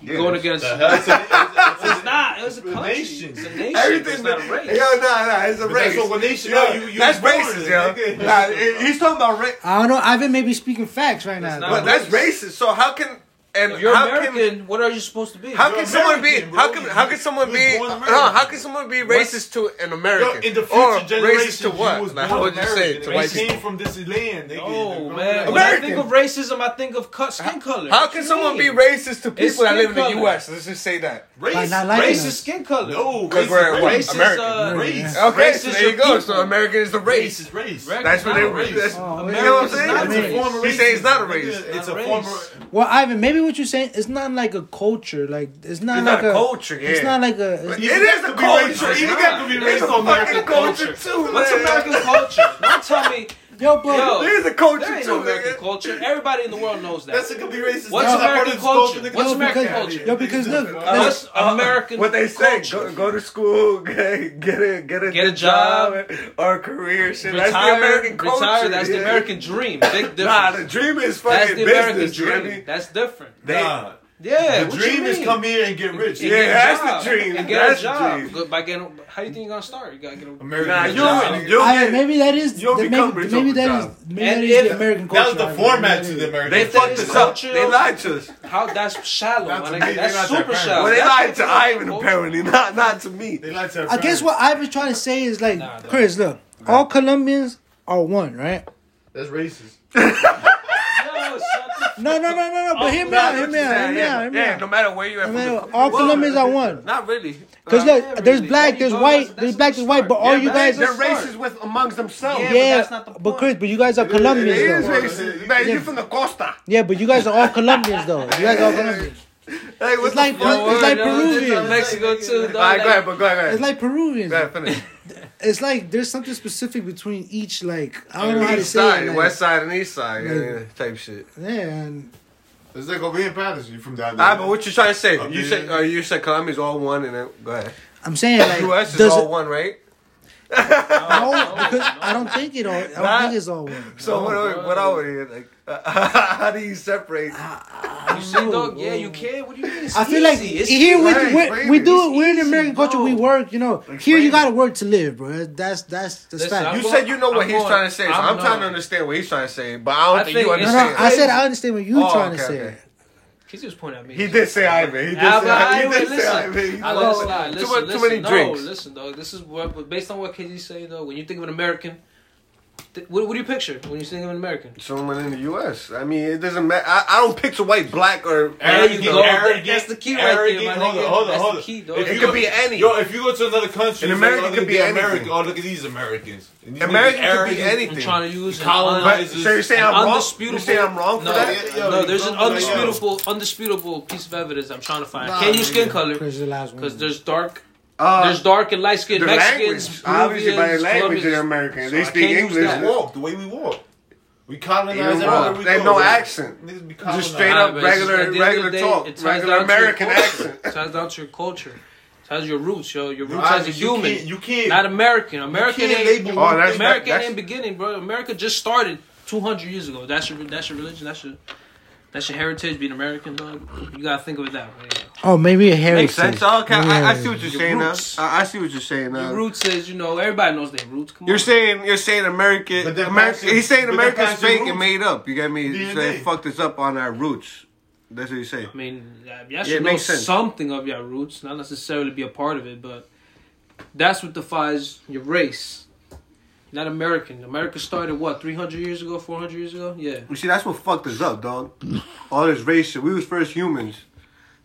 Yeah, going against. The hell? It's, a, not. It was a. Nation. It's a nation. Everything it's not a race. Yo, nah, nah, it's a race. That's what nation. Yo, you, you that's racist, yo. Nah, he's talking about race. I don't know. Ivan may be speaking facts right that's now. But that's racist. So how can and you're American. Can, what are you supposed to be? How you're can American, someone be? Bro. How can how can someone be? How can someone be racist what? to an American? Yo, in the future or racist to what? You like, how would you say to white people? came from this land. They oh man, when I think of racism, I think of cut skin color. How can someone mean? be racist to people that live in the U.S.? Let's just say that. Race, like racist skin color. No, because we're racist, American. Race. Uh, okay, so there you go. So American is the race. Race. That's what they race. you know what I'm saying? He saying it's not a race. It's a former. Well, Ivan, maybe what you're saying. It's not like a culture. Like it's not it's like not a, culture. Yeah. It's not like a. It's it is a culture. You got to be racist on American culture. too. What's American culture? Don't tell me Yo, bro, Yo, there's a culture there ain't no too, American nigga. culture. Everybody in the world knows that. That's gonna be racist. What's American culture? What's American because, culture? Yo, because uh, look, what's uh, American? What they say? Go, go, to school, get, get a get a get a job, or a career. Shit. Retire, that's the American culture. Retire. That's yeah. the American dream. Big difference. Nah, the dream is fucking That's the American dream. That's different. They, nah. Yeah, the dream is come here and get rich. And yeah, get that's the dream. And get that's a job. The dream. By getting, how do you think you're gonna start? You gotta get a American nah, job. You'll, you'll I, maybe that is you'll the, become maybe, rich maybe maybe and that is the American culture. That was the format to the American. They fucked us up. They lied to us. How that's shallow. That's, that's super shallow. Well, they lied to Ivan apparently, not not to me. They lied to. I guess what Ivan's trying to say is like, Chris, look, all Colombians are one, right? That's racist. no, no, no, no, no. But oh, hear me out, hear me out, hear me out, hear. No matter where you're at, no matter, all Colombians are one. Not really. Cause look, really. there's black, there's white, there's black, there's white, but all you guys they're racist with amongst themselves. Yeah, but, but Chris, but you guys are Colombians. It is racist. You're from the Costa. Yeah, but you guys are all Colombians though. You guys are Colombians. Hey, it's like, it's like Peruvian. Mexico too. All right, go ahead, but go ahead, go ahead. It's like Peruvian. Go ahead, finish. it's like there's something specific between each like I don't know how to say it, like, west side and east side like, yeah, type shit. Yeah, gonna be in Paterson. You from that? Nah, but what you trying to say? You said uh, you said Colombia's all one, and then go ahead. I'm saying like U.S. is all it, one, right? no, because no, I don't think it all. I don't Not, think it's all women. So no, what, what are we like? Uh, how do you separate? I, I you know, dog, yeah, you can. What do you mean? It's I feel easy. like it's here we we do it. We're in American culture. We work, you know. Explain here you gotta work to live, bro. That's that's that's Listen, fact. I'm you going, said you know what I'm he's going, trying to say. So I'm, I'm trying to understand what he's trying to say, but I don't I think, think you understand. No, no, I said I understand what you're oh, trying okay, to say. Okay. He just pointed at me. He did say Ivan. He did say Ivan. He did say I mean. it slide. Listen, too, listen, too many no. Listen, though, this is what based on what KD said, though. When you think of an American, what, what do you picture when you think of an American? Someone in the U.S. I mean, it doesn't matter. I, I don't picture white, black, or there you go. Arrogant, that's the key arrogant, right there, Hold on, hold on, hold on. It could go, be any. Yo, if you go to another country, an American like, oh, could be American. Oh, look at these Americans. These American could be anything. I'm trying to use colonizers. So you're saying I'm wrong? You're saying I'm wrong for no, that? Yo, no, there's an undisputable, undisputable piece of evidence I'm trying to find. Can you skin color? Because there's dark uh, There's dark and light skinned Mexicans. Language, obviously, by their language, they're American. So they speak English. They Walk the way we walk. We colonize everywhere we They have no accent. Just straight up regular, regular, regular day, talk. Regular American accent. It ties down to your culture. It your roots, yo. Your roots no, as a human. Can't, you can't. Not American. American ain't. Oh, that's, American that's, ain't beginning, bro. America just started 200 years ago. That's your, that's your religion. That's your. That's your heritage, being American, dog. You gotta think of it that way. Oh, maybe a heritage. Makes sense. Oh, okay, yeah. I, I, see what you're your saying now. I, I, see what you're saying now. Your roots is, you know, everybody knows their roots. Come you're on. saying, you're saying American. He's saying America's fake and made up. You got me? He's saying fucked us up on our roots. That's what you say. I mean, you should know sense. something of your roots, not necessarily be a part of it, but that's what defines your race. Not American. America started what, three hundred years ago, four hundred years ago? Yeah. You see, that's what fucked us up, dog. All this race shit. We was first humans.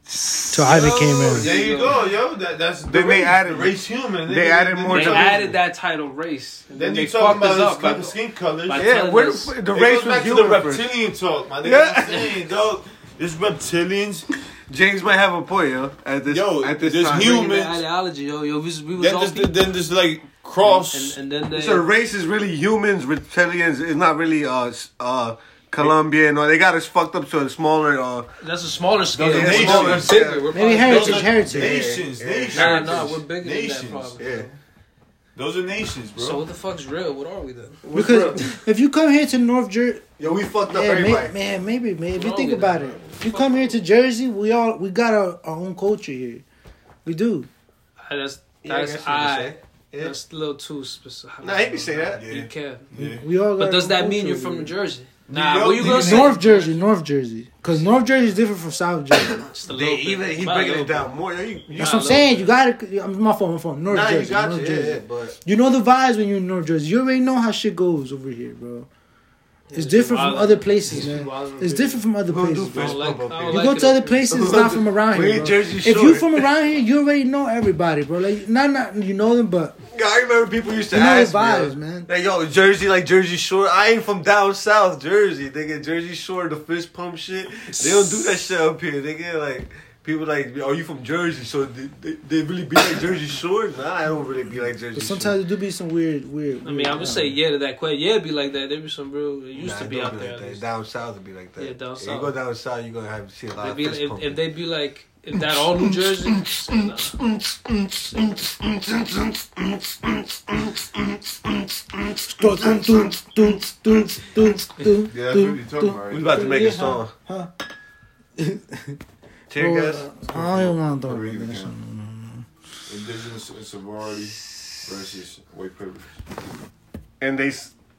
So I became oh, in. There you go, yo. That, that's the then race, they added the race human. They, they added more. They added that title race. And then, then you talking about up, by, skin colors. Yeah, where the, the race was human. the reptilian first. talk, my nigga. Yeah. Saying, dog, this reptilians. James might have a point, yo. At this, yo, at this, this time. humans. Ideology, yo, yo. We, we was then, all this, then this like cross. And, and, and then they, so race is really humans with It's not really uh uh. Colombian, or they got us fucked up to a smaller. Uh, that's a smaller scale. Yeah, nations, smaller. Yeah. Maybe heritage, heritage. Nations, yeah. nations. Nah, nah, we're bigger nations. than that probably. Yeah. Those are nations, bro. So what the fuck's real? What are we then? Because if you come here to North Jersey, yo, we fucked up yeah, everybody. May, man, maybe, man. If you think about then, it, bro? if you come here to Jersey, we all we got our, our own culture here. We do. I, just, that's yeah, I, yeah. That's a little too specific. Nah, he can say that. You can. We all. But does that mean you're from New Jersey? Nah, York, what you gonna say? North Jersey, North Jersey, because North Jersey is different from South Jersey. they, even he's breaking it down more. You, you That's what I'm saying. Bit. You got it. I'm my phone, my phone. North nah, Jersey, you North you. Jersey. Yeah, but... You know the vibes when you're in North Jersey. You already know how shit goes over here, bro. It's different from other places, man. It's different from other places. Like, you go to other places, it's not from around here. Bro. If you're from around here, you already know everybody, bro. Like, not not you know them, but I remember people used to you know ask vibes, me, man. Like, yo, Jersey, like Jersey Shore. I ain't from down south, Jersey. They get Jersey Shore, the fish pump shit. They don't do that shit up here. They get like people like, are you from Jersey? So they, they, they really be like Jersey Shore? Nah, I don't really be like Jersey. But sometimes Shore. it do be some weird, weird. I mean, weird I would say yeah to that question. Yeah, be like that. There be some real. It used nah, to be out be there. Like down south, would be like that. Yeah, down south. You go down south, you are gonna have see a lot. Be, if, if they be like is that all New Jersey? yeah, We about to make a song. Huh? Tear gas? Uh, I don't want to talk about this. Indigenous and sorority versus white privilege. And they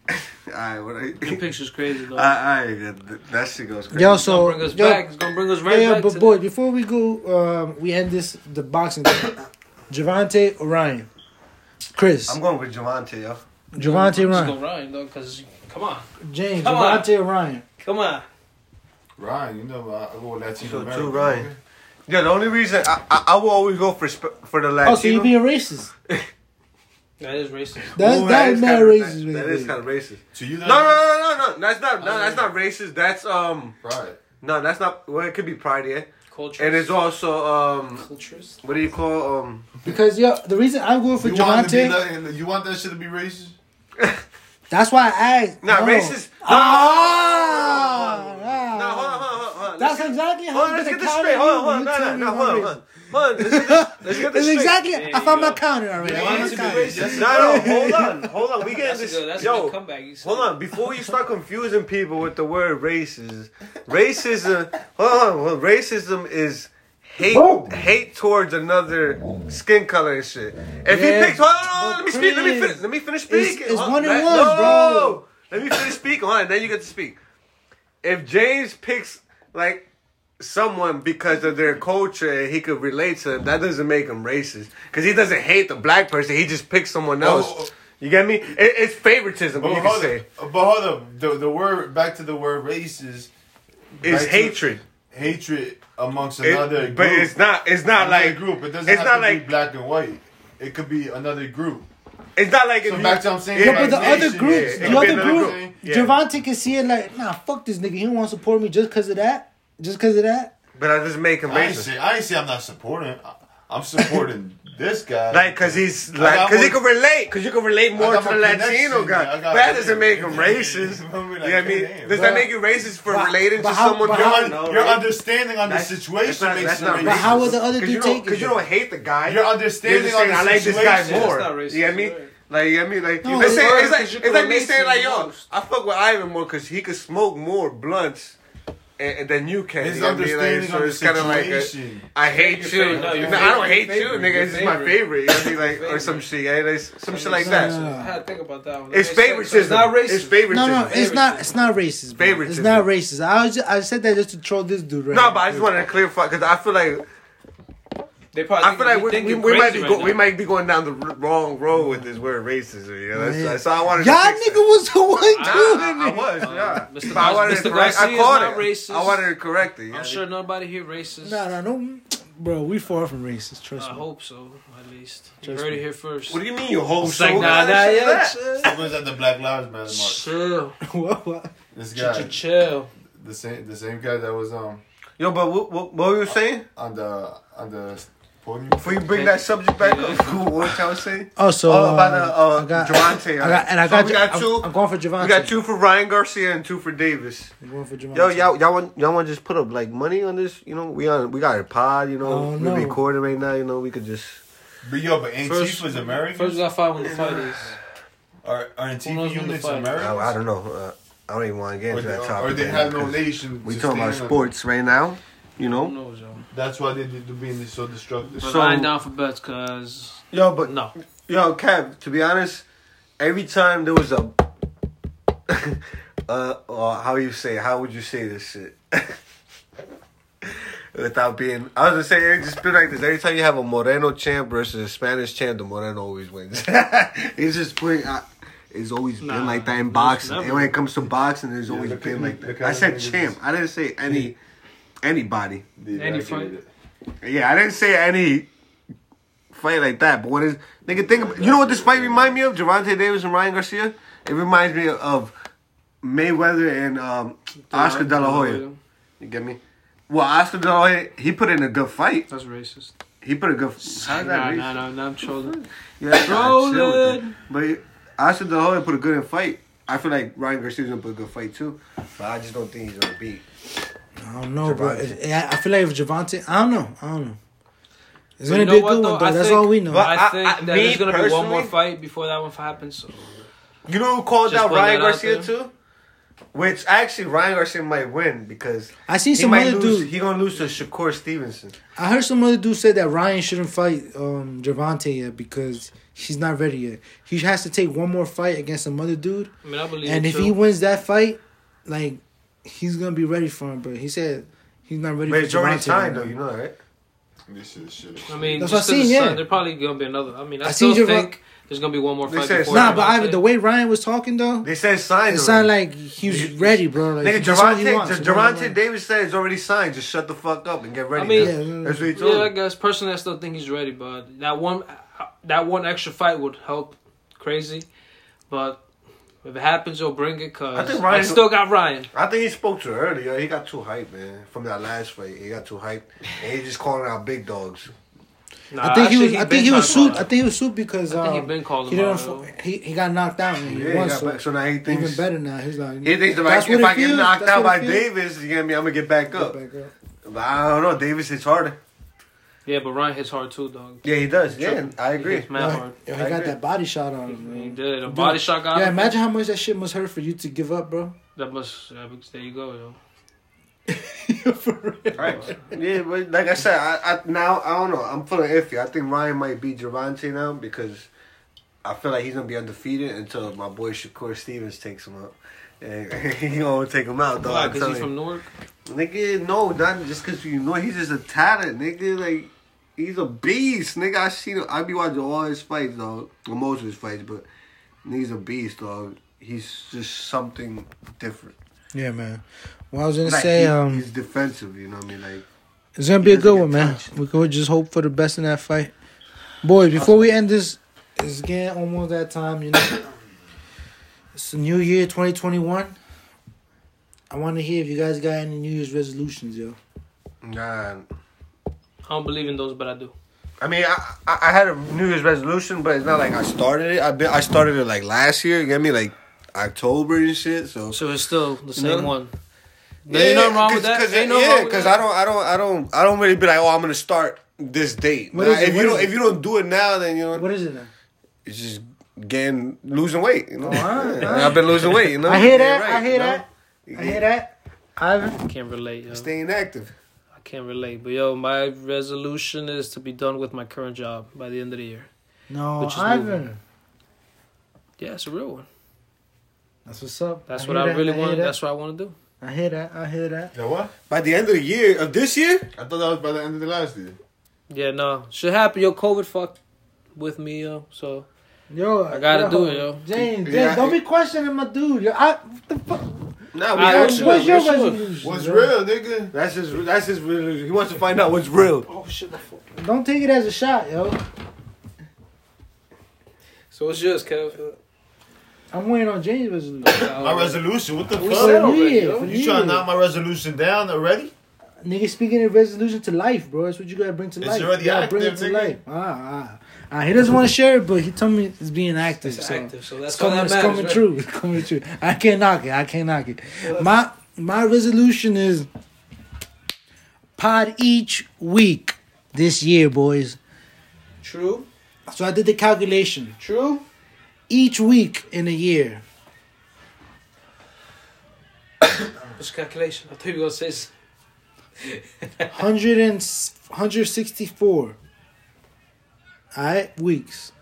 s- Alright, what I. The picture's crazy though. Alright, that shit goes crazy. Yo, it's so gonna bring us yo, back. It's gonna bring us right yeah, back. but to boy, before we go, um, we end this the boxing. thing. Javante Orion, Chris, I'm going with Javante, yo. Javante Let's go Ryan though, because come on, James, Come on. Javante Orion. come on. Ryan, you know, I I go with Latino So, American. two Ryan. Yeah, the only reason I, I, I will always go for sp- for the Latino. Oh, so you being racist? That is racist. That's Ooh, that is is mad kinda- racist. That, that right is there. kind of racist. To you, No, no, no, no, no. That's not. No, that's not racist. That's um. Pride. No, that's not. Well, it could be pride, yeah. Culture. And it's also um. cultures. What do you call um? Because yo, the reason I'm going for You want, Javante, like, you want that shit to be racist? that's why I asked. Not no. racist. Ah, ah. No, hold on, hold on. That's Let's exactly how hold on, I'm let's gonna get this counter straight. Hold on, you hold on, when no, no, no, hold on, hold on. Hold on, let's get this, let's get this It's straight. exactly. There I found my counter already. I You found want my it to be counter. No, no, hold on, hold on. We get That's a this. good. That's a Yo, good comeback. You. Hold on, before you start confusing people with the word races, racism. Hold on, well, racism is hate hate towards another skin color and shit. If Yeah, he picks, hold on, let me but speak. Let me finish. Let me finish speaking. it's Hold one and one, no, bro. Let me finish speaking. Hold on, then you get to speak. If James picks like someone because of their culture and he could relate to them, that doesn't make him racist. Because he doesn't hate the black person. He just picks someone else. Oh, You get me? It, it's favoritism. But you can say up, but hold up. The, the word, back to the word racist, is hatred. hatred amongst It- another group. but it's not. It's not another like group. It doesn't it's have not to like be black and white. It could be another group. It's not like if So back to what I'm saying. Yeah, Yeah, but the nation, other groups, it the could be other another group, group. Yeah. Javante can see it like, nah, fuck this nigga. He don't want to support me just because of that. Just because of that. but that doesn't make him I ain't racist. say I ain't say I'm not supporting. I- I'm supporting this guy. Like, cause he's like, got cause he more- can relate, cause you can relate more to the Latino guy. But that doesn't make him racist. You You feel me? know what I mean? damn. Does that make you racist for But- relating but to how- someone Your, how- No, your right? understanding on the situation that's not- makes that's it not racist. But how would the other Cause dude take it? cause you don't hate the guy. Your You're understanding on saying the I like this guy more. That's not racist, You get me? right. Like you get me? Like No, it's, it's saying, it's like you it's like me saying like the yo, most. I fuck with Ivan more because he could smoke more blunts. And, and than you can. His you know what I? Like, understanding so of the it's kind of like a, situation. I hate Your you. No, No, I don't hate Your you, nigga. Your It's just my favorite. favorite. You know what I mean? Like or some shit. Yeah, like, some shit like I that. had to think about that one. It's That makes favoritism. It's not racist. It's favoritism. No, no, it's not. It's not racist. bro. It's not racist. I was. Just, I said that just to troll this dude right No, but I just wanted to clarify because I feel like They probably I feel like we we, think we, you're we might be right go, we might be going down the r- wrong road with this word racism. You know? That's, Yeah. So I wanted Y'all to nigga that. was the one doing I, I it. was, yeah. Mr. But I wanted Mr. to correct. I Garcia is caught it. racist. I wanted to correct it. you? I'm sure nobody here racist. Nah, nah, no, bro. We far from racist. Trust I me. I hope so, at least. You heard me. it here first. What do you mean you hold It's so? like, nah, What nah, shit yeah, that? chill. Someone's at the Black Lives Matter march. Chill. what? What? This Ch- guy, ch- Chill. the same, the same guy that was um Yo, but what, what, what were you saying? on the on the podium. Before you bring that subject back up, what y'all saying? Oh, so Oh, about uh, the, uh, I got, Javante, I got, and I So got, we got I'm- two- I'm, going for Javante. We got two for Ryan Garcia and two for Davis. I'm going for Javante. Yo, y'all, y'all want y'all want to just put up like money on this? You know, we on we got a pod. You know, Oh, we're recording right now. You know, we could just. But yo, but Antifa's American. First, we got to find when the fight is. Are, are Who knows Antifa units American? I, I don't know. Uh, I don't even want to get Or into they, that or topic. they have no nation. We talking about sports right now. You Who know. Knows, yo? That's why they did the being so destructive. But So- I ain't down for bets, because... Yo, but No. Yo, Kev, to be honest, every time there was a uh or how you say how would you say this shit? Without being I was gonna say it just been like this. Every time you have a Moreno champ versus a Spanish champ, the Moreno always wins. it's just putting uh, it's always Nah, been like that in boxing. never. And when it comes to boxing, it's always look been like that. I said champ. I didn't say any anybody. They Any fight? Yeah, I didn't say any fight like that. But when it's nigga, think about, you know what this fight remind me of? Javante Davis and Ryan Garcia. It reminds me of Mayweather and um, Oscar De La Hoya. You get me? Well, Oscar De La Hoya, he put in a good fight. That's racist. He put a good. How's that Nah, racist? nah, nah, nah, I'm trolling. Yeah, nah, chill with Trolling. But Oscar De La Hoya put a good in fight. I feel like Ryan Garcia's gonna put a good fight too, but I just don't think he's gonna beat. I don't know, bro. Javante. If- I I feel like if Javante, I don't know. I don't know. It's But gonna be a know good what, one, though? though. I That's think- all we know. But- I I- think I- that me there's gonna be one more fight before that one happens. So You know who called out Ryan that Garcia there. too? Which actually Ryan Garcia might win because I seen he some other lose. dude. He gonna lose to Shakur Stevenson. I heard some other dude say that Ryan shouldn't fight um Javante yet because he's not ready yet. He has to take one more fight against some other dude, I mean, I believe. and if too. he wins that fight, like he's gonna be ready for him. But he said he's not ready But for it's already Javante. signed though, you now. know, right? This shit is shit. I mean, That's what I 'cause seen, it's yeah. signed, There probably gonna be another. I mean, I, I still seen Jav- think there's gonna be one more They fight said before. Nah, but Ivan, the way Ryan was talking though, They said signed. it sounded like he was ready, bro. Like Nigga, that's all he wants. Gervonta Davis said it's already signed. Just shut the fuck up and get ready. I mean- Yeah, that's what he told Yeah, I guess personally, I still think he's ready, but that one, that one extra fight would help crazy. But if it happens, you'll bring it. Cause I I, think Ryan- still got Ryan. I think he spoke to her earlier. He got too hyped, man. From that last fight, he got too hyped, and he just calling out big dogs. Nah, I think he was. I think he was to sued. I think he was sued because I think he um, been calling he didn't. out, He he got knocked out and he Yeah, he won. got So back- so now he thinks even better now. He's like He thinks if, I, if it I get knocked That's out by it feels. Davis, you get me? I'm gonna get back up. Back up. But I don't know. Davis hits harder. Yeah, but Ryan hits hard too, dog. Yeah, he does. Yeah, I He agree. hits mad Yo, hard. yo, he I got agree. that body shot on him. He did a body shot. Got Yeah, him. imagine how much that shit must hurt for you to give up, bro. That must. yeah, There you go, yo. for real. Right. Yeah, but like I said, I, I now I don't know. I'm feeling iffy. I think Ryan might beat Javante now because I feel like he's gonna be undefeated until my boy Shakur Stevens takes him out. And he gonna take him out, though. Why? I'm Because he's telling from you. Newark. Nigga, no, not just because you know he's just a talent, nigga. Like he's a beast, nigga. I seen him. I be watching all his fights, dog. Well, most of his fights, but he's a beast, dog. He's just something different. Yeah, man. Well, I was gonna Like, say, he- um, he's defensive. You know what I mean? Like it's gonna be a good one, man. We could just hope for the best in that fight, boys. Before we end this, it's getting almost that time. You know, it's the new year, 2021. I want to hear if you guys got any New Year's resolutions, yo. nah. I don't believe in those, but I do. I mean, I, I I had a New Year's resolution, but it's not like I started it. I been I started it like last year. You get me? Like October and shit. So So it's still the same know? one. There ain't nothing wrong with that. Cause, Ain't nothing yeah, because. I don't, I don't, I don't, I don't really be like, oh, I'm gonna start this date. What Nah, is it? if What you is don't, it? if you don't do it now, then you know, What is it? Then? it's just getting losing weight. You know, oh, alright, Yeah, I've been losing weight. You know, I hear that. right, I hear you know? that. I hear that. I can't relate, yo. Staying active. I can't relate. But yo, my resolution is to be done with my current job by the end of the year. No, Ivan. moving. Yeah, it's a real one. That's what's up. That's I what I that, really I want. hear that. That's what I want to do. I hear that. I hear that. Yeah, what? By the end of the year of this year, I thought that was by the end of the last year. Yeah, no, should happen. Yo, COVID fucked with me, yo. So Yo, I gotta yo, do it, yo. James, Yeah, James, don't I- be questioning my dude. Yo, I, what the fuck? Nah, we I- action. What's What's your what's resolution? What's real, nigga? That's his. That's his. He wants to find out what's real. oh shit. Don't take it as a shot, yo. So what's yours, Kev? I'm waiting on James' resolution. My resolution, what the We fuck? For new already, year, yo. You trying to knock my resolution down already? Nigga speaking of resolution to life, bro. That's what you gotta bring to It's life. already you gotta bring it active, to nigga. life. Ah, ah. Ah, he doesn't want to share it, but he told me it's being active. It's so active, so that's it's coming, that it's coming right? true. It's coming true. I can't knock it. I can't knock it. My my resolution is pod each week this year, boys. True, So I did the calculation. true. Each week in a year, What's calculation? I thought you were gonna say. s- 100 and, 164. Alright, weeks.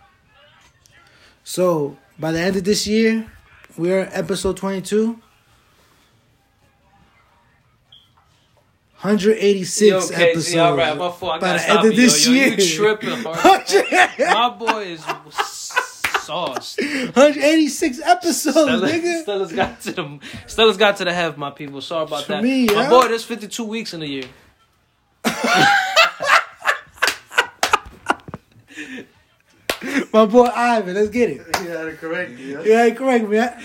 So by the end of this year, we're episode 22. 186 Yo, KZ, episodes. all right, my fault. I by the end of you, yo. this Yo, year. You tripping my boy is sauce. 186 episodes, Stella, nigga. Stella's got to the Stella's got to the half, my people. Sorry about For that. me, my yeah. boy, there's 52 weeks in a year. My boy Ivan, let's get it. You had it correct. Yeah. Yeah, correct me. That's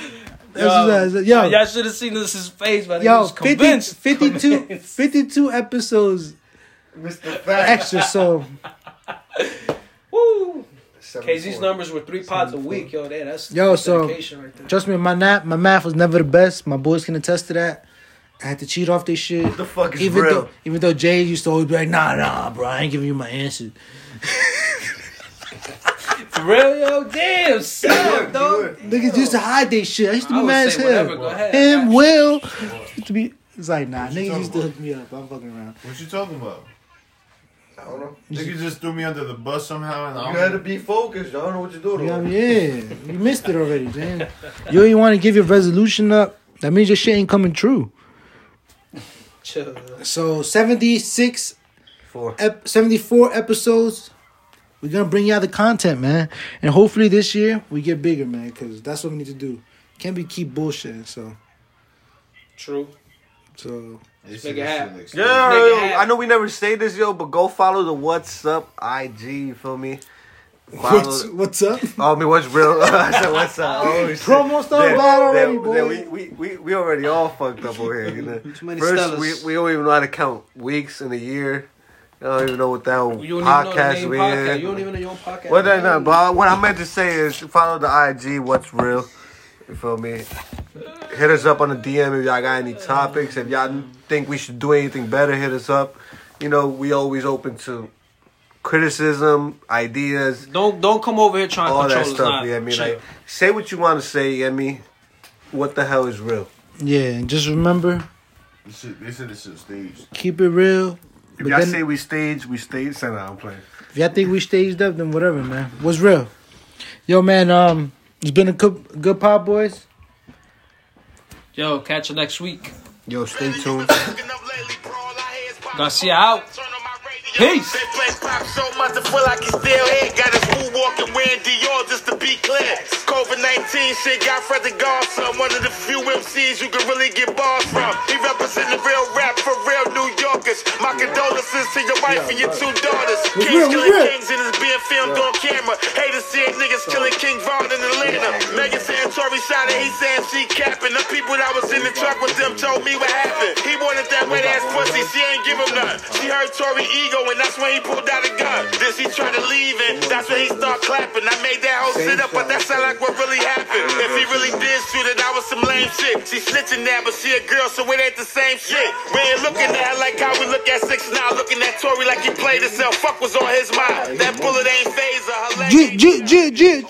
Yo, what I. Yo, y'all should have seen this his face, but he yo, was 50, 52, Convinced. 52 episodes Mr. Fact. extra. So Woo. Seven KZ's numbers were three pods a week, yo. There, that's Yo, so- right there. Trust me, my nap, my math was never the best. My boys can attest to that. I had to cheat off this shit. What the fuck is Even real? though, even though Jay used to always be like, "Nah, nah, bro, I ain't giving you my answer." For real, yo, damn, son, dog. Niggas used to hide they shit. I used to be would mad as hell. whatever, go ahead. Him, Will. Used to be. It's like nah. Niggas used to hook me up. I'm fucking around. What you talking about? I don't know. Nigga just threw me under the bus somehow, and I You don't had to be focused. I don't know what you're doing. You know what I mean? Yeah, you missed it already, man. You ain't want to give your resolution up. That means your shit ain't coming true. Chill. So 76, Four. ep- 74 episodes. We're gonna bring y'all the content, man, and hopefully this year we get bigger, man, because that's what we need to do. Can't be keep bullshitting. So, True. so This Make it happen. Yeah, Make it. I know we never say this, yo, but go follow the What's Up IG. You feel me? Follow. what's what's up? Oh, I mean, what's real? I said, what's up? Oh, shit. Promo started bad already, then- boy. then we, we, we, we already all fucked up over here. You know? Too many First, we, we don't even know how to count weeks in a year. I don't even know what that You don't even know the podcast name we podcast. in. You don't even know your own podcast. What I know, but what I meant to say is follow the IG. What's real? You feel me? Hit us up on the DM if y'all got any topics. If y'all think we should do anything better, hit us up. You know, we always open to criticism, ideas, Don't don't come over here trying to all control that stuff. Nah, Yeah, I mean, chill. like, say what you want to say. You know what I mean, what the hell is real? Yeah, and just remember, This is, they said this shit staged. keep it real. If But y'all then- say we stage, we stage. Send out. I'm playing. If y'all think we staged up, then whatever, man. What's real? Yo, man, um, it's been a good, good pod, boys. Yo, catch you next week. Yo, stay tuned. Garcia out. Peace. They play pop so much I feel like he still here. Got his woo walking wearing Dior just to be clear. COVID 19 shit got Fred the Godson, one of the few MCs you can really get bars from. He the real rap for real New Yorkers. My condolences to your wife and your two daughters. What's Kings real? Killing real? kings and it's being filmed on camera. Haters seeing niggas killing King Von in Atlanta. Megan saying Tory shot it, he saying she capping. The people that was in the truck with them told me what happened. He wanted that wet ass pussy, she ain't give him none. She heard Tory ego and that's when he pulled out a gun. Then she tried to leave and that's when he start clapping. I made that whole sit up, but that sound like what really happened. If he really did shoot it, that was some lame shit. She snitching now, but she a girl, so it ain't the same shit. We ain't looking at her like how we look at six now, looking at Tory like he played himself. Fuck was on his mind. That bullet ain't phaser. Her leg J, ain't J, J, J,